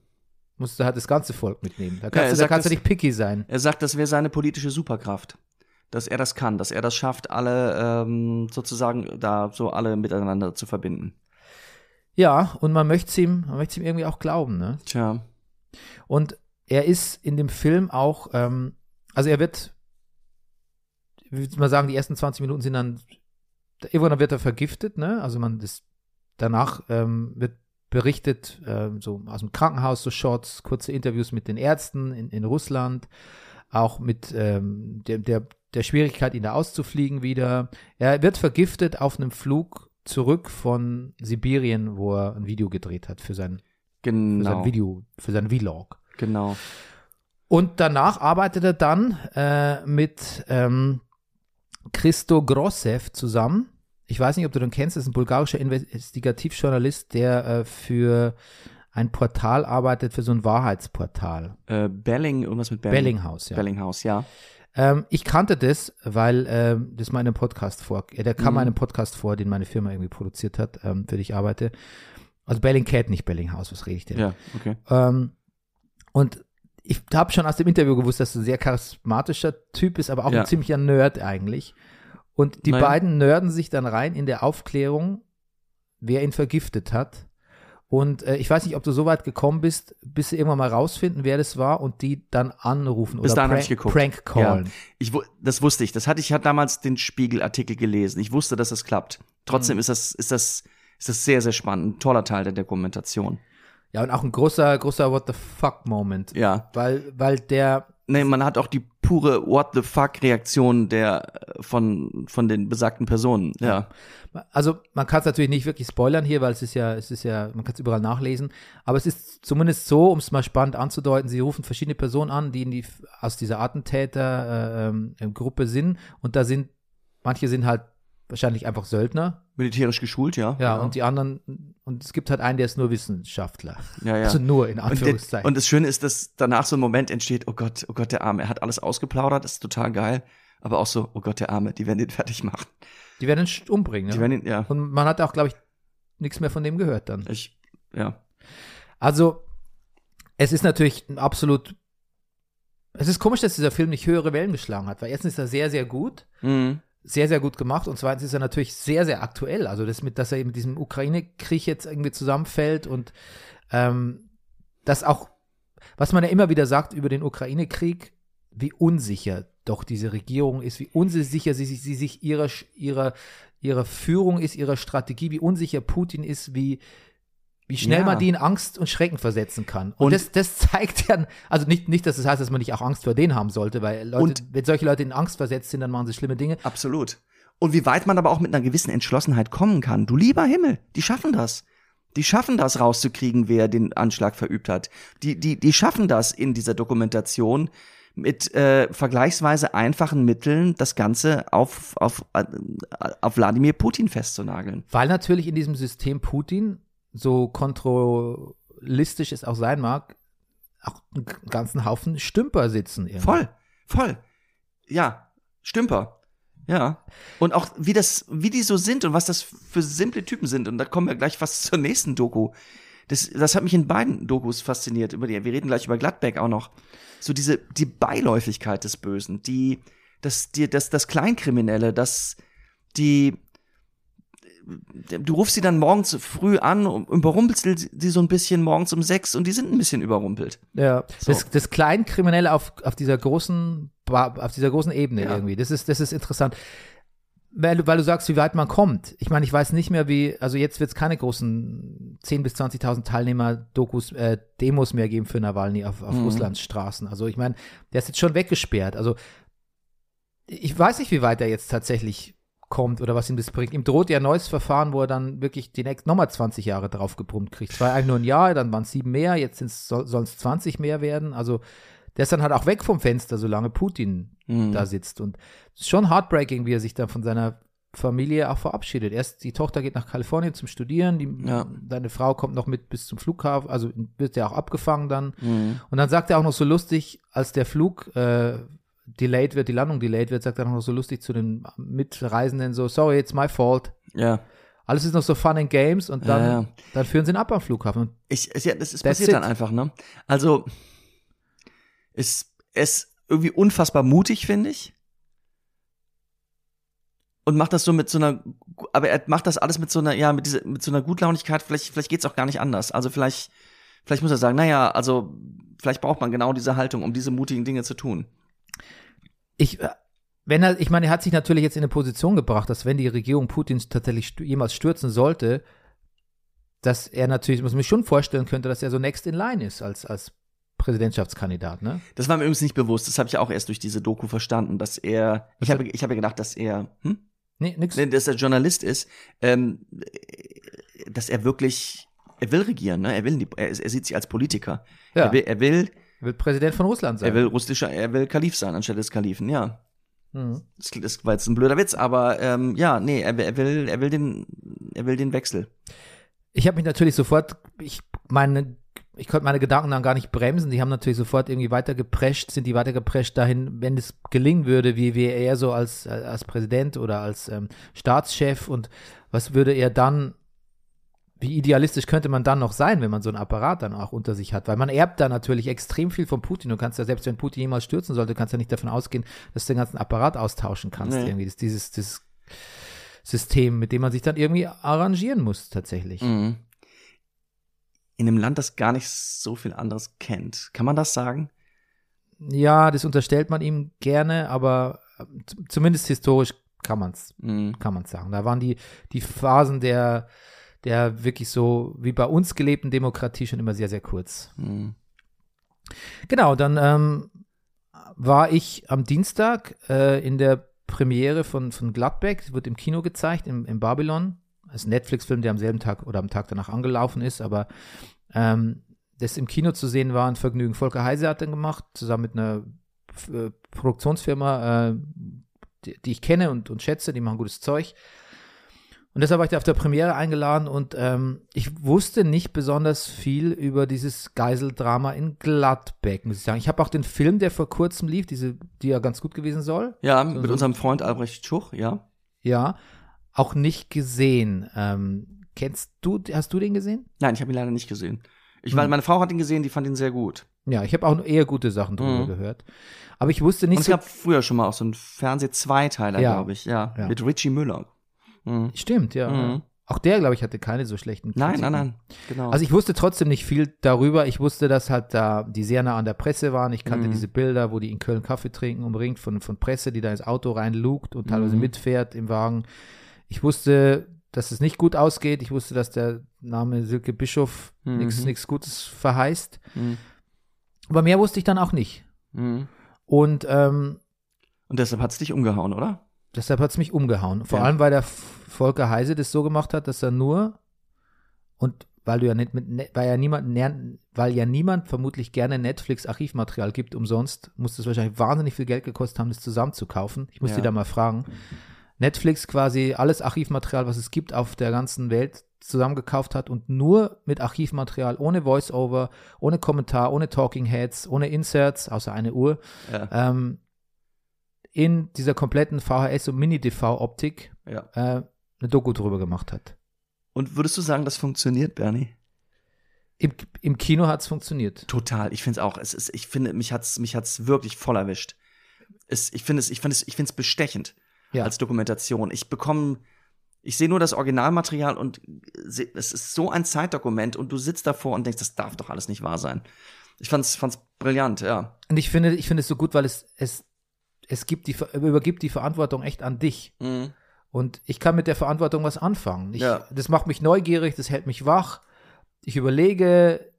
musst du halt das ganze Volk mitnehmen. Da kannst, du, da kannst du das- nicht picky sein. Er sagt, das wäre seine politische Superkraft. Dass er das kann, dass er das schafft, alle ähm, sozusagen da so alle miteinander zu verbinden. Ja, und man möchte es ihm, man möchte ihm irgendwie auch glauben, ne? Tja. Und er ist in dem Film auch, ähm, also er wird, ich würde mal sagen, die ersten 20 Minuten sind dann, irgendwann wird er vergiftet, ne? Also man, das, danach ähm, wird berichtet, ähm, so aus dem Krankenhaus, so Shots, kurze Interviews mit den Ärzten in, in Russland, auch mit ähm, der, der, der Schwierigkeit, ihn da auszufliegen wieder. Er wird vergiftet auf einem Flug zurück von Sibirien, wo er ein Video gedreht hat für sein, für Genau. sein Video, für sein Vlog. Genau. Und danach arbeitet er dann äh, mit ähm, Christo Grossev zusammen. Ich weiß nicht, ob du den kennst, das ist ein bulgarischer Investigativjournalist, der äh, für ein Portal arbeitet, für so ein Wahrheitsportal. Äh, Belling, irgendwas mit Belling. Bellinghaus, ja. Bellinghaus, ja. Ähm, ich kannte das, weil ähm, das mal in einem Podcast vor, äh, der kam Mhm. mal in einem Podcast vor, den meine Firma irgendwie produziert hat, ähm, für den ich arbeite. Also Bellingcat, nicht Bellinghaus, was rede ich denn? Ja, okay. Ähm, und ich habe schon aus dem Interview gewusst, dass er ein sehr charismatischer Typ ist, aber auch Ja. ein ziemlicher Nerd eigentlich. Und die Naja. beiden nerden sich dann rein in der Aufklärung, wer ihn vergiftet hat. Und äh, ich weiß nicht, ob du so weit gekommen bist, bis sie irgendwann mal rausfinden, wer das war und die dann anrufen Bis oder prank, prank callen. Ja. Ich, das wusste ich. Das hatte ich hatte damals den Spiegelartikel gelesen. Ich wusste, dass das klappt. Trotzdem Mhm. ist das, ist das, ist das sehr, sehr spannend. Ein toller Teil der Dokumentation. Ja, und auch ein großer, großer What the fuck Moment. Ja. Weil, weil der, Nee, man hat auch die pure What the fuck Reaktion der, äh, von, von den besagten Personen. Ja. Also man kann es natürlich nicht wirklich spoilern hier, weil es ist ja, es ist ja, man kann es überall nachlesen. Aber es ist zumindest so, um es mal spannend anzudeuten, sie rufen verschiedene Personen an, die, in die aus dieser Attentäter-Gruppe äh, ähm, Gruppe sind. Und da sind, manche sind halt wahrscheinlich einfach Söldner. Militärisch geschult, ja. Ja, und die anderen, und es gibt halt einen, der ist nur Wissenschaftler. ja, ja. Also nur in Und, Anführungszeichen. und das Schöne ist, dass danach so ein Moment entsteht, oh Gott, oh Gott, der Arme, er hat alles ausgeplaudert, das ist total geil. Aber auch so, oh Gott, der Arme, die werden den fertig machen. die werden ihn umbringen. Die Ja? werden ihn, ja. Und man hat auch, glaube ich, nichts mehr von dem gehört dann. Ich, ja. Also, es ist natürlich ein absolut. Es ist komisch, dass dieser Film nicht höhere Wellen geschlagen hat, weil erstens ist er sehr, sehr gut, Mhm. Sehr, sehr gut gemacht und zweitens ist er natürlich sehr, sehr aktuell. Also, das mit, dass er mit diesem Ukraine-Krieg jetzt irgendwie zusammenfällt und ähm, das auch, was man ja immer wieder sagt über den Ukraine-Krieg, wie unsicher doch diese Regierung ist, wie unsicher sie, sich- sie sich ihrer, ihrer, ihrer Führung ist, ihrer Strategie, wie unsicher Putin ist, wie, wie schnell Ja. man die in Angst und Schrecken versetzen kann. Und, Und- das, das zeigt ja, also nicht, nicht, dass das heißt, dass man nicht auch Angst vor denen haben sollte, weil Leute, Und- wenn solche Leute in Angst versetzt sind, dann machen sie schlimme Dinge. Absolut. Und wie weit man aber auch mit einer gewissen Entschlossenheit kommen kann. Du lieber Himmel, die schaffen das. Die schaffen das rauszukriegen, wer den Anschlag verübt hat. Die, die, die schaffen das in dieser Dokumentation mit äh, vergleichsweise einfachen Mitteln, das Ganze auf, auf, äh, auf Wladimir Putin festzunageln. Weil natürlich in diesem System Putin, so kontrollistisch es auch sein mag, auch einen ganzen Haufen Stümper sitzen. Irgendwie. Voll, voll. Ja, Stümper. Ja. Und auch wie das, wie die so sind und was das für simple Typen sind. Und da kommen wir gleich fast zur nächsten Doku. Das, das hat mich in beiden Dokus fasziniert. Über die, wir reden gleich über Gladbeck auch noch. So diese, die Beiläufigkeit des Bösen, die, das, die, das, das Kleinkriminelle, das, die, du rufst sie dann morgens früh an und überrumpelst sie so ein bisschen morgens um sechs und die sind ein bisschen überrumpelt. Ja, So. das, das Kleinkriminelle auf, auf dieser großen, auf dieser großen Ebene Ja. irgendwie. Das ist, das ist interessant. weil, du- weil du sagst, wie weit man kommt. Ich meine, ich weiß nicht mehr, wie, also jetzt wird es keine großen 10.000 bis 20.000 Teilnehmer-Dokus, äh, Demos mehr geben für Nawalny auf, auf Mhm. Russlands Straßen. Also ich meine, der ist jetzt schon weggesperrt. Also ich weiß nicht, wie weit er jetzt tatsächlich kommt oder was ihm das bringt. Ihm droht ja ein neues Verfahren, wo er dann wirklich die nächsten nochmal 20 Jahre draufgebrummt kriegt. Es war eigentlich nur ein Jahr, dann waren es sieben mehr, jetzt soll es 20 mehr werden. Also der ist dann halt auch weg vom Fenster, solange Putin Mhm. da sitzt. Und es ist schon heartbreaking, wie er sich dann von seiner Familie auch verabschiedet. Erst die Tochter geht nach Kalifornien zum Studieren, die, Ja. deine Frau kommt noch mit bis zum Flughafen, also wird ja auch abgefangen dann. Mhm. Und dann sagt er auch noch so lustig, als der Flug äh, delayed wird, die Landung delayed wird, sagt er noch so lustig zu den Mitreisenden so, sorry, it's my fault. Ja. Alles ist noch so fun and games und dann, Ja, ja. dann führen sie ihn ab am Flughafen. Ich, es, ja, das ist That's passiert dann it. einfach, ne? Also, es ist irgendwie unfassbar mutig, finde ich. Und macht das so mit so einer, aber er macht das alles mit so einer, ja, mit dieser, mit so einer Gutlaunigkeit, vielleicht, vielleicht geht's auch gar nicht anders. Also vielleicht, vielleicht muss er sagen, naja, also, vielleicht braucht man genau diese Haltung, um diese mutigen Dinge zu tun. Ich, äh, wenn er, ich meine, er hat sich natürlich jetzt in eine Position gebracht, dass wenn die Regierung Putins tatsächlich jemals stürzen sollte, dass er natürlich, muss man sich schon vorstellen könnte, dass er so next in line ist als, als Präsidentschaftskandidat, ne? Das war mir übrigens nicht bewusst, das habe ich auch erst durch diese Doku verstanden, dass er, ich habe, ich habe gedacht, dass er, hm? Nee, nix. Dass er Journalist ist, ähm, dass er wirklich, er will regieren, ne? Er will, er, er sieht sich als Politiker. ja, Er will, er will, wird Präsident von Russland sein. er will russischer, er will Kalif sein anstelle des Kalifen, ja. Mhm. Das, das war jetzt ein blöder Witz, aber ähm, ja, nee, er, will- er will, er will den, er will den Wechsel. Ich habe mich natürlich sofort, ich meine, ich konnte meine Gedanken dann gar nicht bremsen. Die haben natürlich sofort irgendwie weiter geprescht, sind die weiter geprescht dahin, wenn es gelingen würde, wie, wie er so als, als Präsident oder als ähm, Staatschef und was würde er dann, wie idealistisch könnte man dann noch sein, wenn man so einen Apparat dann auch unter sich hat? Weil man erbt da natürlich extrem viel von Putin. Du kannst ja, selbst wenn Putin jemals stürzen sollte, kannst du ja nicht davon ausgehen, dass du den ganzen Apparat austauschen kannst. Nee. Irgendwie. Das, dieses, dieses System, mit dem man sich dann irgendwie arrangieren muss, tatsächlich. Mhm. In einem Land, das gar nicht so viel anderes kennt. Kann man das sagen? Ja, das unterstellt man ihm gerne, aber ähm, zumindest historisch kann man es Mhm. kann man's sagen. Da waren die, die Phasen der, der wirklich so wie bei uns gelebten Demokratie schon immer sehr, sehr kurz. Mhm. Genau, dann ähm, war ich am Dienstag äh, in der Premiere von, von Gladbeck, wird im Kino gezeigt, im, im Babylon. Das ist ein Netflix-Film, der am selben Tag oder am Tag danach angelaufen ist, aber ähm, das im Kino zu sehen war ein Vergnügen. Volker Heise hat den gemacht, zusammen mit einer F- äh, Produktionsfirma, äh, die, die ich kenne und, und schätze, die machen gutes Zeug. Und deshalb war ich da auf der Premiere eingeladen und ähm, ich wusste nicht besonders viel über dieses Geiseldrama in Gladbeck, muss ich sagen. Ich habe auch den Film, der vor kurzem lief, diese, die ja ganz gut gewesen soll, Ja, So- mit so- unserem Freund Albrecht Schuch, ja. ja, auch nicht gesehen. Ähm, kennst du, hast du den gesehen? Nein, ich habe ihn leider nicht gesehen. Ich, weil Hm. meine Frau hat ihn gesehen, die fand ihn sehr gut. Ja, ich habe auch eher gute Sachen drüber Mhm. gehört. Aber ich wusste Und nicht es so. gab früher schon mal auch so einen Fernseh-Zweiteiler, Ja. glaube ich, ja, Ja. Mit Richie Müller. Mhm. Stimmt, ja. Mhm. Auch der, glaube ich, hatte keine so schlechten Nein, Kritiken. nein, nein, genau. Also ich wusste trotzdem nicht viel darüber. Ich wusste, dass halt da die sehr nah an der Presse waren. Ich kannte Mhm. diese Bilder, wo die in Köln Kaffee trinken, umringt von, von Presse, die da ins Auto reinlugt und teilweise Mhm. mitfährt im Wagen. Ich wusste, dass es nicht gut ausgeht. Ich wusste, dass der Name Silke Bischof Mhm. nichts Gutes verheißt. Mhm. Aber mehr wusste ich dann auch nicht. Und ähm, Und deshalb hat's dich umgehauen, oder? Deshalb hat es mich umgehauen. Vor Ja. allem, weil der Volker Heise das so gemacht hat, dass er nur und weil du ja nicht mit, Ne- weil ja niemand, weil ja niemand vermutlich gerne Netflix Archivmaterial gibt umsonst, muss das wahrscheinlich wahnsinnig viel Geld gekostet haben, das zusammenzukaufen. Ich muss Ja. die da mal fragen. Netflix quasi alles Archivmaterial, was es gibt auf der ganzen Welt zusammengekauft hat und nur mit Archivmaterial, ohne Voice-Over, ohne Kommentar, ohne Talking Heads, ohne Inserts, außer eine Uhr, Ja. ähm, in dieser kompletten VHS- und Mini-DV-Optik ja. äh, eine Doku drüber gemacht hat. Und würdest du sagen, das funktioniert, Bernie? Im, im Kino hat es funktioniert. Total. Ich finde es auch. Es ist, ich finde, mich hat's, mich hat's wirklich voll erwischt. Es, ich finde es, ich finde es, ich finde es bestechend Ja. als Dokumentation. Ich bekomme, ich sehe nur das Originalmaterial und seh- es ist so ein Zeitdokument und du sitzt davor und denkst, das darf doch alles nicht wahr sein. Ich fand's, fand's brillant, ja. Und ich finde, ich finde es so gut, weil es, es, es gibt die, übergibt die Verantwortung echt an dich. Mhm. Und ich kann mit der Verantwortung was anfangen. Ich, Ja. Das macht mich neugierig, das hält mich wach. Ich überlege,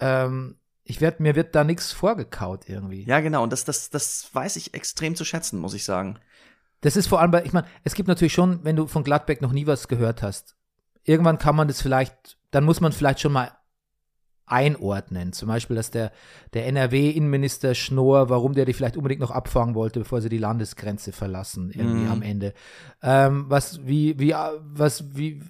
ähm, ich werd, mir wird da nichts vorgekaut irgendwie. Ja, genau. Und das, das, das weiß ich extrem zu schätzen, muss ich sagen. Das ist vor allem bei, ich meine, es gibt natürlich schon, wenn du von Gladbeck noch nie was gehört hast, irgendwann kann man das vielleicht, dann muss man vielleicht schon mal einordnen. Zum Beispiel, dass der, der NRW-Innenminister Schnorr, warum der die vielleicht unbedingt noch abfangen wollte, bevor sie die Landesgrenze verlassen, irgendwie Mhm. am Ende. Ähm, was, wie, wie, was, wie,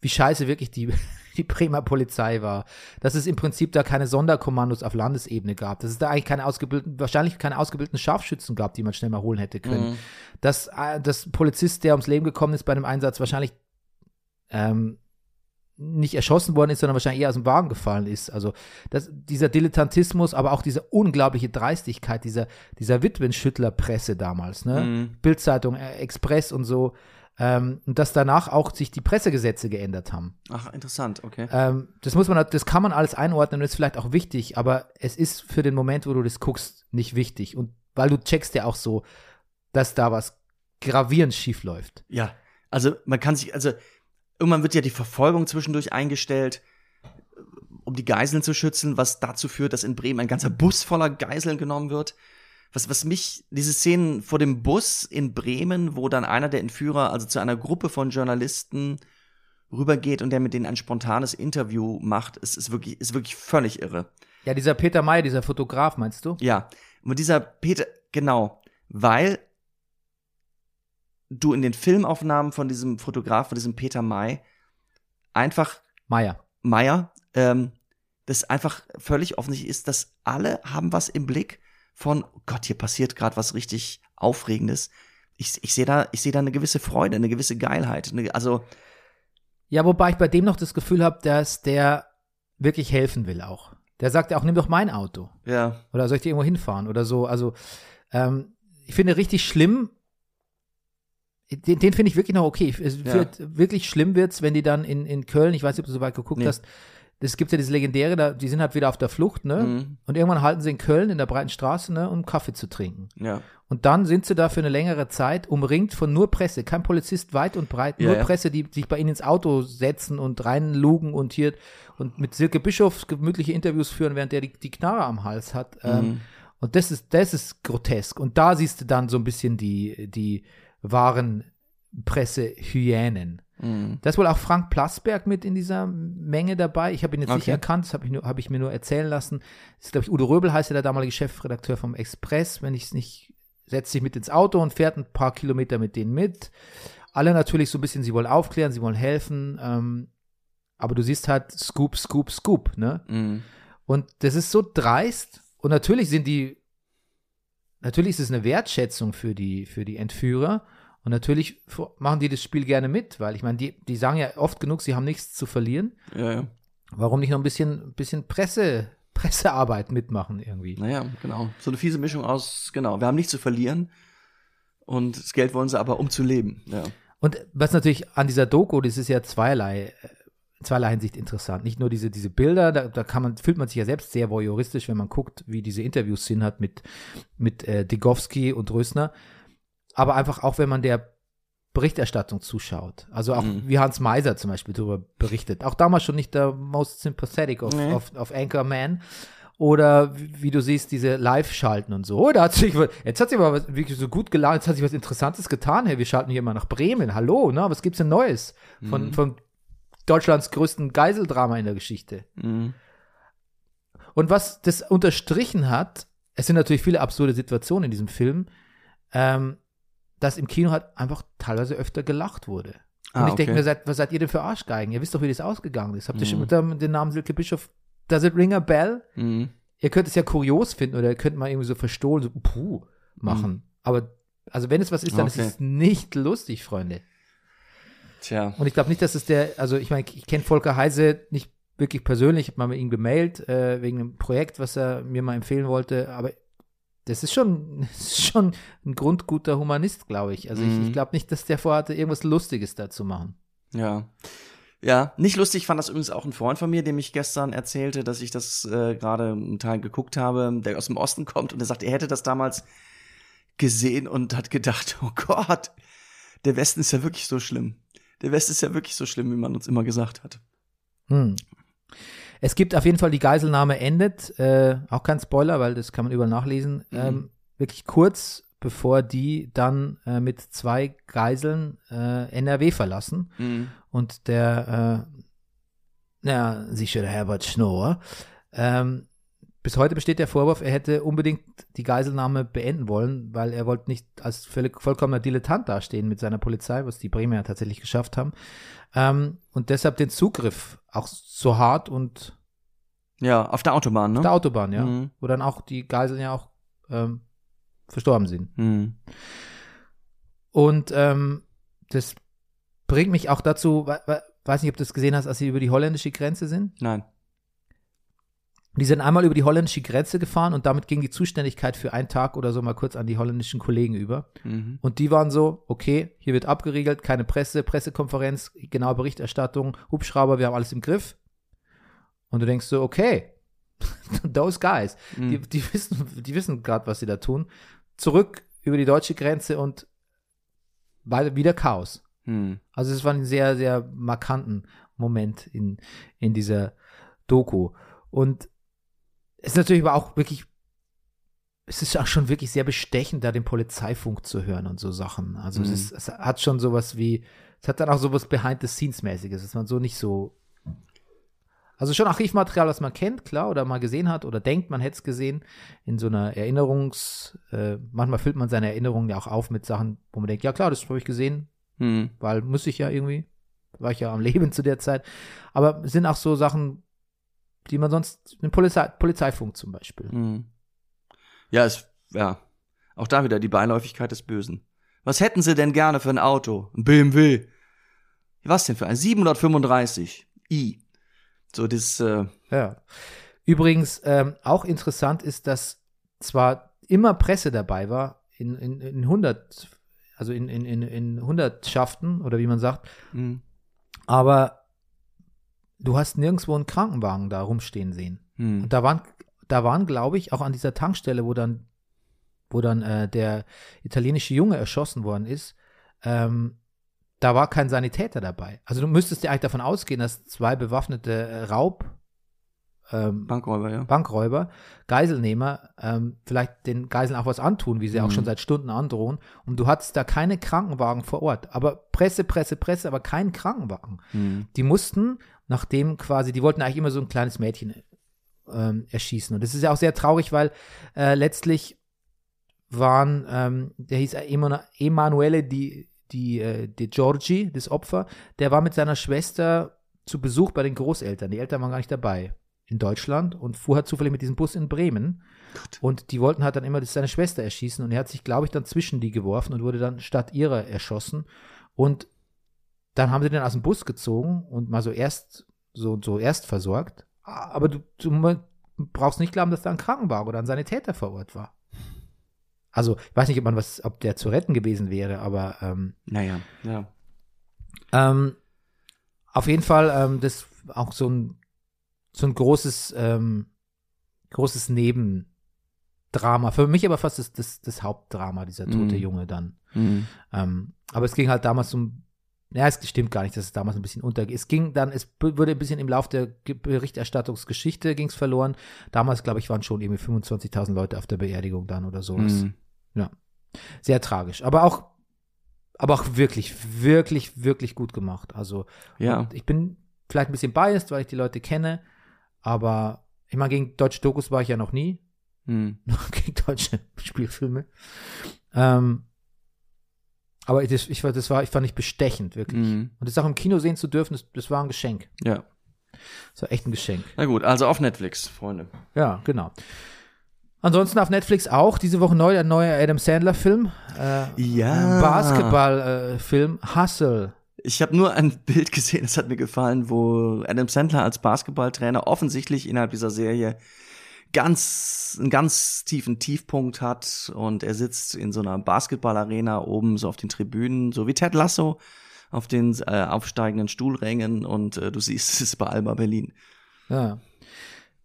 wie scheiße wirklich die, die Bremer Polizei war. Dass es im Prinzip da keine Sonderkommandos auf Landesebene gab. Dass es da eigentlich keine ausgebildeten, wahrscheinlich keine ausgebildeten Scharfschützen gab, die man schnell mal holen hätte können. Mhm. Dass äh, das Polizist, der ums Leben gekommen ist bei einem Einsatz, wahrscheinlich ähm, nicht erschossen worden ist, sondern wahrscheinlich eher aus dem Wagen gefallen ist. Also das, dieser Dilettantismus, aber auch diese unglaubliche Dreistigkeit dieser, dieser Witwenschüttler-Presse damals, ne? Mhm. Bildzeitung, äh, Express und so. Ähm, und dass danach auch sich die Pressegesetze geändert haben. Ach, interessant, okay. Ähm, das muss man, das kann man alles einordnen und ist vielleicht auch wichtig, aber es ist für den Moment, wo du das guckst, nicht wichtig. Und weil du checkst ja auch so, dass da was gravierend schief läuft. Ja, also man kann sich, also irgendwann wird ja die Verfolgung zwischendurch eingestellt, um die Geiseln zu schützen, was dazu führt, dass in Bremen ein ganzer Bus voller Geiseln genommen wird. Was, was mich, diese Szenen vor dem Bus in Bremen, wo dann einer der Entführer, also zu einer Gruppe von Journalisten rübergeht und der mit denen ein spontanes Interview macht, ist, ist wirklich, ist wirklich völlig irre. Ja, dieser Peter May, dieser Fotograf, meinst du? Ja, und dieser Peter, genau, weil du in den Filmaufnahmen von diesem Fotograf, von diesem Peter May, einfach Meier. Meyer, ähm, das einfach völlig offensichtlich ist, dass alle haben was im Blick von, oh Gott, hier passiert gerade was richtig Aufregendes. Ich, ich sehe da, ich sehe da eine gewisse Freude, eine gewisse Geilheit. Eine, also, Ja, wobei ich bei dem noch das Gefühl habe, dass der wirklich helfen will auch. Der sagt ja auch, nimm doch mein Auto. ja, Oder soll ich dir irgendwo hinfahren oder so. Also, ähm, ich finde richtig schlimm, den, den finde ich wirklich noch okay. Es Ja. wird, wirklich schlimm wird's, wenn die dann in, in Köln, ich weiß nicht, ob du so weit geguckt Nee. hast, es gibt ja diese legendäre, da, die sind halt wieder auf der Flucht, ne? Mhm. Und irgendwann halten sie in Köln in der breiten Straße, ne, um Kaffee zu trinken. ja, Und dann sind sie da für eine längere Zeit umringt von nur Presse, kein Polizist weit und breit, Ja, nur ja. Presse, die sich bei ihnen ins Auto setzen und reinlugen und hier und mit Silke Bischof gemütliche Interviews führen, während der die, die Knarre am Hals hat. Ähm, Mhm. und das ist, das ist grotesk. Und da siehst du dann so ein bisschen die, die wahren Pressehyänen. mhm. Da ist wohl auch Frank Plasberg mit in dieser Menge dabei. Ich habe ihn jetzt nicht Okay. erkannt, das habe ich, habe ich mir nur erzählen lassen. Das ist, glaube ich, Udo Röbel heißt ja der damalige Chefredakteur vom Express. Wenn ich es nicht, setzt sich mit ins Auto und fährt ein paar Kilometer mit denen mit. Alle natürlich so ein bisschen, sie wollen aufklären, sie wollen helfen. Ähm, aber du siehst halt Scoop, Scoop, Scoop, ne? Mhm. Und das ist so dreist. Und natürlich sind die, natürlich ist es eine Wertschätzung für die, für die Entführer. Und natürlich machen die das Spiel gerne mit, weil ich meine, die, die sagen ja oft genug, sie haben nichts zu verlieren. ja, ja. Warum nicht noch ein bisschen, bisschen Presse, Pressearbeit mitmachen irgendwie? Naja, genau. So eine fiese Mischung aus, genau, wir haben nichts zu verlieren und das Geld wollen sie aber, um zu leben. Ja. Und was natürlich an dieser Doku, das ist ja zweierlei, in zweierlei Hinsicht interessant. Nicht nur diese, diese Bilder, da, da kann man, fühlt man sich ja selbst sehr voyeuristisch, wenn man guckt, wie diese Interviews Sinn hat mit, mit äh, Digowski und Rösner. Aber einfach auch, wenn man der Berichterstattung zuschaut. Also auch Mhm. wie Hans Meiser zum Beispiel darüber berichtet. Auch damals schon nicht der most sympathetic of, Nee. of, of Anchorman. Oder wie, wie du siehst, diese Live-Schalten und so. Oh, da hat sich, was- jetzt hat sich aber was, wirklich so gut geladen, jetzt hat sich was Interessantes getan. Hey, wir schalten hier mal nach Bremen. Hallo, na, was gibt's denn Neues von, Mhm. von Deutschlands größten Geiseldrama in der Geschichte? Mhm. Und was das unterstrichen hat, es sind natürlich viele absurde Situationen in diesem Film, ähm, dass im Kino halt einfach teilweise öfter gelacht wurde. Und Ah, ich denke okay. mir, seid, was seid ihr denn für Arschgeigen? Ihr wisst doch, wie das ausgegangen ist. Habt ihr Mhm. schon mit dem, den Namen Silke Bischof, does it ring a bell? Mhm. Ihr könnt es ja kurios finden oder ihr könnt mal irgendwie so verstohlen, so puh, machen. Aber also wenn es was ist, dann Okay. ist es nicht lustig, Freunde. Tja. Und ich glaube nicht, dass es der, also ich meine, ich kenne Volker Heise nicht wirklich persönlich, ich habe mal mit ihm gemailt, äh, wegen einem Projekt, was er mir mal empfehlen wollte, aber das ist schon, ist schon ein grundguter Humanist, glaube ich. Also ich, Mhm. ich glaube nicht, dass der vorhatte, irgendwas Lustiges da zu machen. Ja. Ja, nicht lustig fand das übrigens auch ein Freund von mir, dem ich gestern erzählte, dass ich das äh, gerade einen Teil geguckt habe, der aus dem Osten kommt und er sagt, er hätte das damals gesehen und hat gedacht, oh Gott, der Westen ist ja wirklich so schlimm. Der Westen ist ja wirklich so schlimm, wie man uns immer gesagt hat. Hm. Es gibt auf jeden Fall, die Geiselnahme endet, äh, auch kein Spoiler, weil das kann man überall nachlesen, Mhm. ähm, wirklich kurz bevor die dann äh, mit zwei Geiseln äh, NRW verlassen. Und der, äh, na, sicher Herbert Schnorr, ähm, bis heute besteht der Vorwurf, er hätte unbedingt die Geiselnahme beenden wollen, weil er wollte nicht als völlig, vollkommener Dilettant dastehen mit seiner Polizei, was die Bremer ja tatsächlich geschafft haben. Ähm, und deshalb den Zugriff auch so hart und Ja, auf der Autobahn, ne? auf der Autobahn, ja. Mhm. Wo dann auch die Geiseln ja auch ähm, verstorben sind. Mhm. Und ähm, das bringt mich auch dazu, we we weiß nicht, ob du das gesehen hast, als sie über die holländische Grenze sind. Nein. Die sind einmal über die holländische Grenze gefahren und damit ging die Zuständigkeit für einen Tag oder so mal kurz an die holländischen Kollegen über. Mhm. Und die waren so, okay, hier wird abgeriegelt, keine Presse, Pressekonferenz, genaue Berichterstattung, Hubschrauber, wir haben alles im Griff. Und du denkst so, okay, those guys, die, Mhm. die wissen, die wissen gerade, was sie da tun. Zurück über die deutsche Grenze und wieder Chaos. Mhm. Also es war ein sehr, sehr markanten Moment in, in dieser Doku. Und ist natürlich aber auch wirklich, es ist auch schon wirklich sehr bestechend, da den Polizeifunk zu hören und so Sachen. Also es, Mhm. ist, es hat schon sowas wie, es hat dann auch sowas Behind-the-Scenes-mäßiges, dass man so nicht so, also schon Archivmaterial, das man kennt, klar, oder mal gesehen hat oder denkt, man hätte es gesehen, in so einer Erinnerungs, äh, manchmal füllt man seine Erinnerungen ja auch auf mit Sachen, wo man denkt, ja klar, das habe ich gesehen, Mhm. weil muss ich ja irgendwie, war ich ja am Leben zu der Zeit. Aber es sind auch so Sachen, die man sonst, den Polizei, Polizeifunk zum Beispiel. Mhm. Ja, es, ja. Auch da wieder die Beiläufigkeit des Bösen. Was hätten Sie denn gerne für ein Auto? Ein BMW. Was denn für ein 735 i? So das, äh, Ja. Übrigens, ähm, auch interessant ist, dass zwar immer Presse dabei war, in, in, in 100, also in, in, in, in Hundertschaften oder wie man sagt, mh. aber du hast nirgendwo einen Krankenwagen da rumstehen sehen. Hm. Und da waren, da waren, glaube ich, auch an dieser Tankstelle, wo dann, wo dann äh, der italienische Junge erschossen worden ist, ähm, da war kein Sanitäter dabei. Also du müsstest ja eigentlich davon ausgehen, dass zwei bewaffnete äh, Raub, ähm, Bankräuber, ja. Bankräuber, Geiselnehmer, ähm, vielleicht den Geiseln auch was antun, wie sie auch Mhm. schon seit Stunden androhen. Und du hattest da keine Krankenwagen vor Ort. Aber Presse, Presse, Presse, aber keinen Krankenwagen Hm. die mussten, nachdem quasi, die wollten eigentlich immer so ein kleines Mädchen ähm, erschießen. Und das ist ja auch sehr traurig, weil äh, letztlich waren, ähm, der hieß Emanuele Di, Di, äh, Di Giorgi, das Opfer, der war mit seiner Schwester zu Besuch bei den Großeltern. Die Eltern waren gar nicht dabei in Deutschland und fuhr halt zufällig mit diesem Bus in Bremen. Und die wollten halt dann immer seine Schwester erschießen und er hat sich, glaube ich, dann zwischen die geworfen und wurde dann statt ihrer erschossen. Und dann haben sie den aus dem Bus gezogen und mal so erst so so erst versorgt. Aber du, du brauchst nicht glauben, dass da ein Krankenwagen oder ein Sanitäter vor Ort war. Also, ich weiß nicht, ob man was, ob der zu retten gewesen wäre, aber ähm, Naja, ja. ähm, auf jeden Fall ähm, das auch so ein so ein großes ähm, großes Nebendrama. Für mich aber fast das, das, das Hauptdrama, dieser tote Mhm. Junge dann. Hm. Ähm, aber es ging halt damals um, ja, es stimmt gar nicht, dass es damals ein bisschen untergeht. Es ging dann, es wurde ein bisschen im Lauf der Ge- Berichterstattungsgeschichte ging es verloren. Damals, glaube ich, waren schon irgendwie 25.000 Leute auf der Beerdigung dann oder sowas. Hm. Sehr tragisch. Aber auch, aber auch wirklich, wirklich, wirklich gut gemacht. Also, Ja. ich bin vielleicht ein bisschen biased, weil ich die Leute kenne, aber ich meine, gegen deutsche Dokus war ich ja noch nie. Hm. gegen deutsche Spielfilme. Ähm, aber ich, das, ich, das war, ich fand ich bestechend, wirklich. Hm. Und das auch im Kino sehen zu dürfen, das, das war ein Geschenk. Ja. Das war echt ein Geschenk. Na gut, also auf Netflix, Freunde. Ja, genau. Ansonsten auf Netflix auch diese Woche neu ein neuer Adam Sandler Film. Äh, Ja. Basketball-Film Hustle. Ich habe nur ein Bild gesehen, das hat mir gefallen, wo Adam Sandler als Basketballtrainer offensichtlich innerhalb dieser Serie ganz einen ganz tiefen Tiefpunkt hat und er sitzt in so einer Basketballarena oben so auf den Tribünen, so wie Ted Lasso auf den äh, aufsteigenden Stuhlrängen und äh, du siehst, es ist bei Alba Berlin. Ja.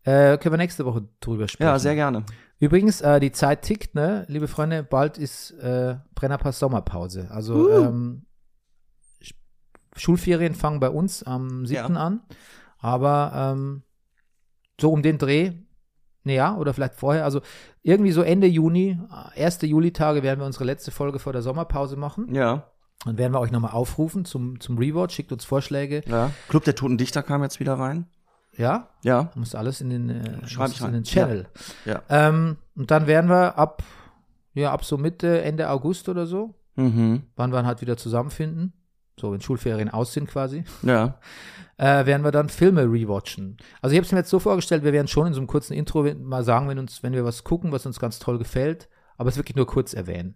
Äh, können wir nächste Woche drüber sprechen. Ja, sehr gerne. Übrigens, äh, die Zeit tickt, ne, liebe Freunde, bald ist äh, Brennerpass Sommerpause. Also ähm, Schulferien fangen bei uns am 7. Ja. an. Aber ähm, so um den Dreh, naja, oder vielleicht vorher, also irgendwie so Ende Juni, äh, erste Julitage werden wir unsere letzte Folge vor der Sommerpause machen. Ja. Dann werden wir euch nochmal aufrufen zum, zum Rewatch, schickt uns Vorschläge. Ja. Club der Toten Dichter kam jetzt wieder rein. Ja, Ja. muss alles in den, äh, Schreib ich in den Channel. Ja. Ähm, und dann werden wir ab, ja, ab so Mitte, Ende August oder so, Mhm. wann wir halt wieder zusammenfinden, so wenn Schulferien aus sind quasi, Ja. äh, werden wir dann Filme rewatchen. Also ich habe es mir jetzt so vorgestellt, wir werden schon in so einem kurzen Intro mal sagen, wenn uns, wenn wir was gucken, was uns ganz toll gefällt, aber es wirklich nur kurz erwähnen.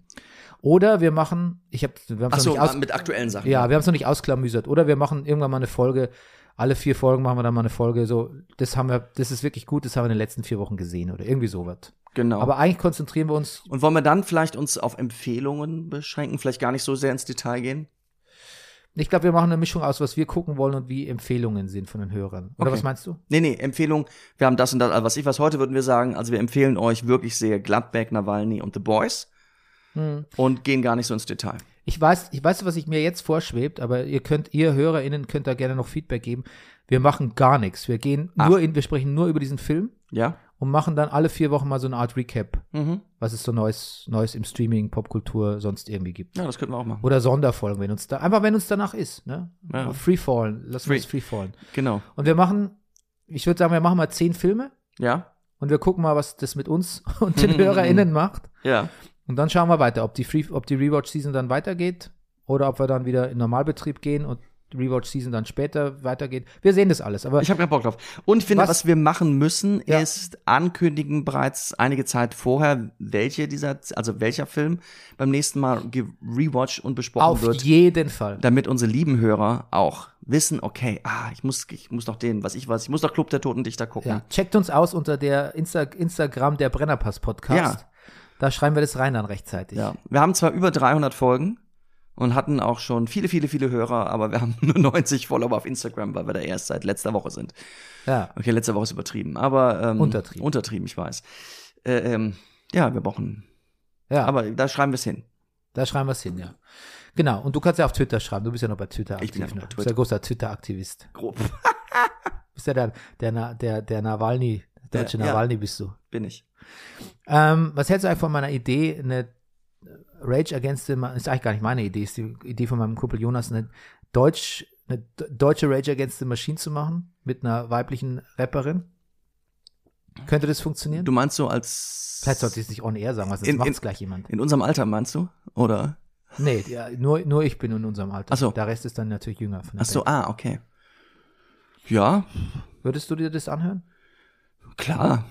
Oder wir machen, ich habe, wir haben so, aus, mit aktuellen Sachen. ja, wir haben es noch nicht ausklamüsert. Oder wir machen irgendwann mal eine Folge, alle vier Folgen machen wir dann mal eine Folge, so, das haben wir, das ist wirklich gut, das haben wir in den letzten vier Wochen gesehen oder irgendwie sowas. Genau. Aber eigentlich konzentrieren wir uns, Und wollen wir dann vielleicht uns auf Empfehlungen beschränken, vielleicht gar nicht so sehr ins Detail gehen? Ich glaube, wir machen eine Mischung aus, was wir gucken wollen und wie Empfehlungen sind von den Hörern. Oder Okay. was meinst du? Nee, nee, Empfehlung, wir haben das und das, also was ich was heute würden wir sagen, also wir empfehlen euch wirklich sehr Gladbeck, Nawalny und The Boys Hm. und gehen gar nicht so ins Detail. Ich weiß, ich weiß, was ich mir jetzt vorschwebt, aber ihr könnt, ihr HörerInnen könnt da gerne noch Feedback geben. Wir machen gar nichts. Wir gehen Ach. nur in, wir sprechen nur über diesen Film Ja? Und machen dann alle vier Wochen mal so eine Art Recap, Mhm. was es so Neues, Neues im Streaming, Popkultur, sonst irgendwie gibt. Ja, das könnten wir auch machen. Oder Sonderfolgen, wenn uns da, einfach wenn uns danach ist, ne? Ja. Freefallen, lass Free. uns freefallen. Genau. Und wir machen, ich würde sagen, wir machen mal zehn Filme Ja? und wir gucken mal, was das mit uns und den HörerInnen macht. Ja. Und dann schauen wir weiter, ob die, Free, ob die Rewatch-Season dann weitergeht oder ob wir dann wieder in Normalbetrieb gehen und Rewatch-Season dann später weitergeht. Wir sehen das alles. Aber Ich habe keinen Bock drauf. Und ich finde, Was- was, wir machen müssen, Ja. ist ankündigen bereits einige Zeit vorher, welche dieser, also welcher Film beim nächsten Mal gerewatcht und besprochen auf wird. jeden Fall. damit unsere lieben Hörer auch wissen, okay, ah, ich muss, ich muss doch den, was ich weiß, ich muss doch Club der Toten Dichter gucken. Ja. Checkt uns aus unter der Insta Instagram der Brennerpass-Podcast. Ja. Da schreiben wir das rein dann rechtzeitig. Ja. Wir haben zwar über 300 Folgen und hatten auch schon viele, viele, viele Hörer, aber wir haben nur 90 Follower auf Instagram, weil wir da erst seit letzter Woche sind. ja. Okay, letzte Woche ist übertrieben, aber ähm, Untertrieben. Untertrieben, ich weiß. Äh, ähm, ja, wir brauchen, ja. aber da schreiben wir es hin. Da schreiben wir es hin, ja. Genau. Und du kannst ja auf Twitter schreiben. Du bist ja noch bei Twitter aktiv. Ich bin ja noch bei ne? Du bist Twitter. ja großer Twitter-Aktivist. Grob Du bist ja der, der, der, der Nawalny, der deutsche ja. Nawalny bist du. bin ich. Ähm, was hältst du eigentlich von meiner Idee, eine Rage Against the Ma- ist eigentlich gar nicht meine Idee, ist die Idee von meinem Kumpel Jonas, eine, Deutsch, eine deutsche Rage Against the Machine zu machen mit einer weiblichen Rapperin? Könnte das funktionieren? Du meinst so als Vielleicht sollte ich es nicht on air sagen, weil sonst macht es gleich jemand. in unserem Alter meinst du? Oder? Nee, ja, nur, nur ich bin in unserem Alter. Ach so. Der Rest ist dann natürlich jünger. Von der Ach so, Band. ah, okay. Ja, Würdest du dir das anhören? klar.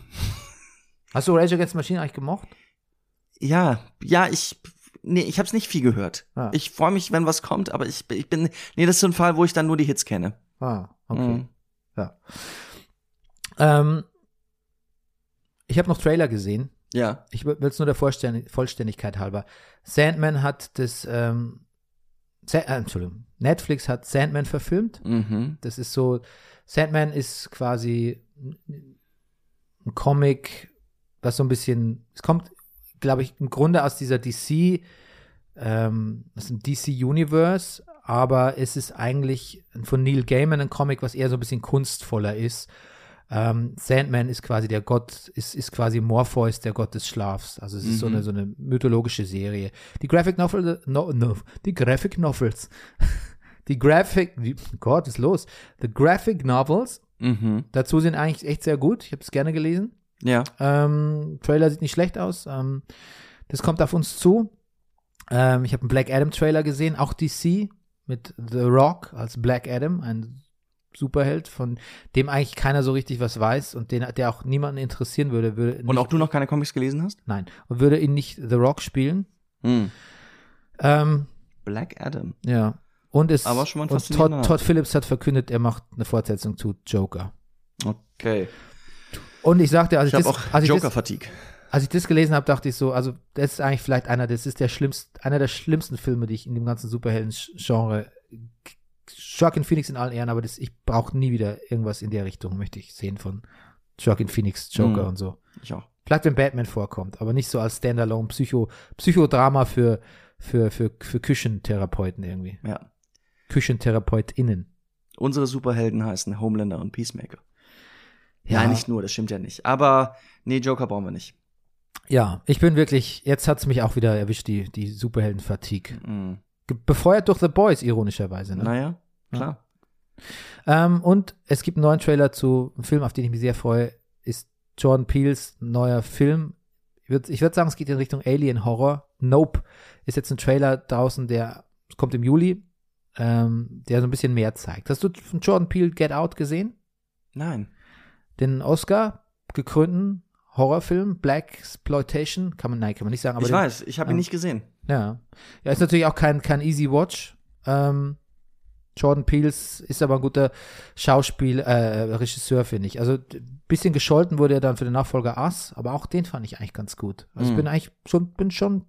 Hast du Rage Against the Machine eigentlich gemocht? Ja, ja, ich, nee, ich hab's nicht viel gehört. Ah. Ich freue mich, wenn was kommt, aber ich, ich bin, nee, das ist so ein Fall, wo ich dann nur die Hits kenne. Ah, okay. Mhm. Ja. Ähm, ich habe noch Trailer gesehen. Ja, Ich will es nur der Vollständig Vollständigkeit halber. Sandman hat das, ähm, Sa äh, Entschuldigung, Netflix hat Sandman verfilmt. mhm. Das ist so, Sandman ist quasi ein Comic, was so ein bisschen, es kommt, glaube ich, im Grunde aus dieser DC, ähm, aus dem DC Universe, aber es ist eigentlich von Neil Gaiman ein Comic, was eher so ein bisschen kunstvoller ist. Ähm, Sandman ist quasi der Gott, ist, ist quasi Morpheus, der Gott des Schlafs. Also es ist so, Mhm. eine, so eine mythologische Serie. Die Graphic Novel, no, no, die Graphic Novels, die Graphic, wie, Gott, ist los? The Graphic Novels Mhm. dazu sind eigentlich echt sehr gut. Ich habe es gerne gelesen. Ja, Ähm, Trailer sieht nicht schlecht aus. Ähm, das kommt auf uns zu. Ähm, ich habe einen Black Adam Trailer gesehen, auch DC mit The Rock als Black Adam, ein Superheld, von dem eigentlich keiner so richtig was weiß und den, der auch niemanden interessieren würde, würde und nicht, auch du noch keine Comics gelesen hast? nein und würde ihn nicht The Rock spielen. Mhm. Ähm, Black Adam. ja und es Aber schon mal und Todd, Todd Phillips hat verkündet, er macht eine Fortsetzung zu Joker. Okay. Und ich sagte, als Ich ich, habe das, auch als ich das Joker-Fatigue. als ich das gelesen habe, dachte ich so, also das ist eigentlich vielleicht einer, das ist der schlimmste, einer der schlimmsten Filme, die ich in dem ganzen Superhelden-Genre, Joaquin Phoenix in allen Ehren, aber das, ich brauche nie wieder irgendwas in der Richtung, möchte ich sehen von Joaquin Phoenix, Joker Mhm. und so. Ich auch. Vielleicht wenn Batman vorkommt, aber nicht so als Standalone Psycho, Psychodrama für, für, für, für Küchentherapeuten irgendwie. Ja. KüchentherapeutInnen. Unsere Superhelden heißen Homelander und Peacemaker. Ja. Nein, nicht nur, das stimmt ja nicht. Aber nee, Joker brauchen wir nicht. Ja, ich bin wirklich, jetzt hat's mich auch wieder erwischt, die, die Superhelden-Fatigue. Mhm. Befeuert durch The Boys, ironischerweise. Ne? Naja, klar. Ähm, und es gibt einen neuen Trailer zu einem Film, auf den ich mich sehr freue, ist Jordan Peels neuer Film. Ich würde würd sagen, es geht in Richtung Alien Horror. Nope ist jetzt ein Trailer draußen, der kommt im Juli, ähm, der so ein bisschen mehr zeigt. Hast du von Jordan Peele Get Out gesehen? Nein. Den Oscar gekrönten Horrorfilm, Black Exploitation, kann man, nein, kann man nicht sagen, aber ich den, weiß, ich habe ihn ähm, nicht gesehen. ja. Ja, ist natürlich auch kein, kein Easy Watch. Ähm, Jordan Peels ist aber ein guter Schauspiel, äh, Regisseur, finde ich. Also ein bisschen gescholten wurde er dann für den Nachfolger Us, aber auch den fand ich eigentlich ganz gut. Also ich Mhm. bin eigentlich schon, bin schon,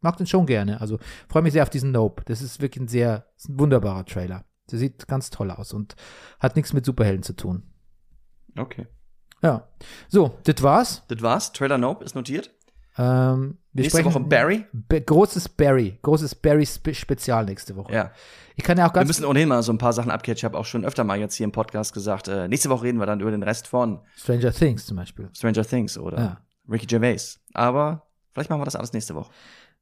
mag den schon gerne. Also freue mich sehr auf diesen Nope. Das ist wirklich ein sehr, ein wunderbarer Trailer. Der sieht ganz toll aus und hat nichts mit Superhelden zu tun. Okay. Ja. So, das war's. Das war's. Trailer Nope ist notiert. Ähm, wir Nächste sprechen- Woche Barry. Be großes Barry, großes Barry-Spezial nächste Woche. Ja. Ich kann ja auch Wir ganz müssen ohnehin mal so ein paar Sachen abklären. Ich habe auch schon öfter mal jetzt hier im Podcast gesagt, äh, nächste Woche reden wir dann über den Rest von Stranger Things zum Beispiel. Stranger Things oder Ja. Ricky Gervais. Aber vielleicht machen wir das alles nächste Woche.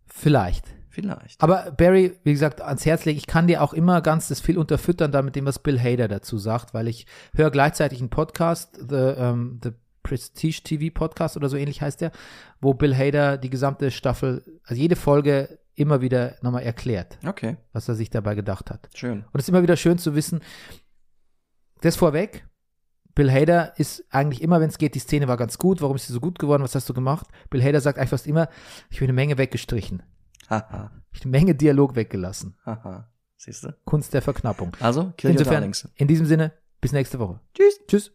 Vielleicht. Vielleicht. Aber Barry, wie gesagt, ans Herz legen, ich kann dir auch immer ganz das viel unterfüttern, da mit dem, was Bill Hader dazu sagt, weil ich höre gleichzeitig einen Podcast, The, ähm, The Prestige TV Podcast oder so ähnlich heißt der, wo Bill Hader die gesamte Staffel, also jede Folge immer wieder nochmal erklärt, Okay, was er sich dabei gedacht hat. schön. Und es ist immer wieder schön zu wissen, das vorweg, Bill Hader ist eigentlich immer, wenn es geht, die Szene war ganz gut, warum ist sie so gut geworden, was hast du gemacht? Bill Hader sagt einfach fast immer, ich habe eine Menge weggestrichen. Haha, Ich habe eine Menge Dialog weggelassen. Siehst du? Kunst der Verknappung. Also, Insofern, in diesem Sinne, bis nächste Woche. Tschüss. Tschüss.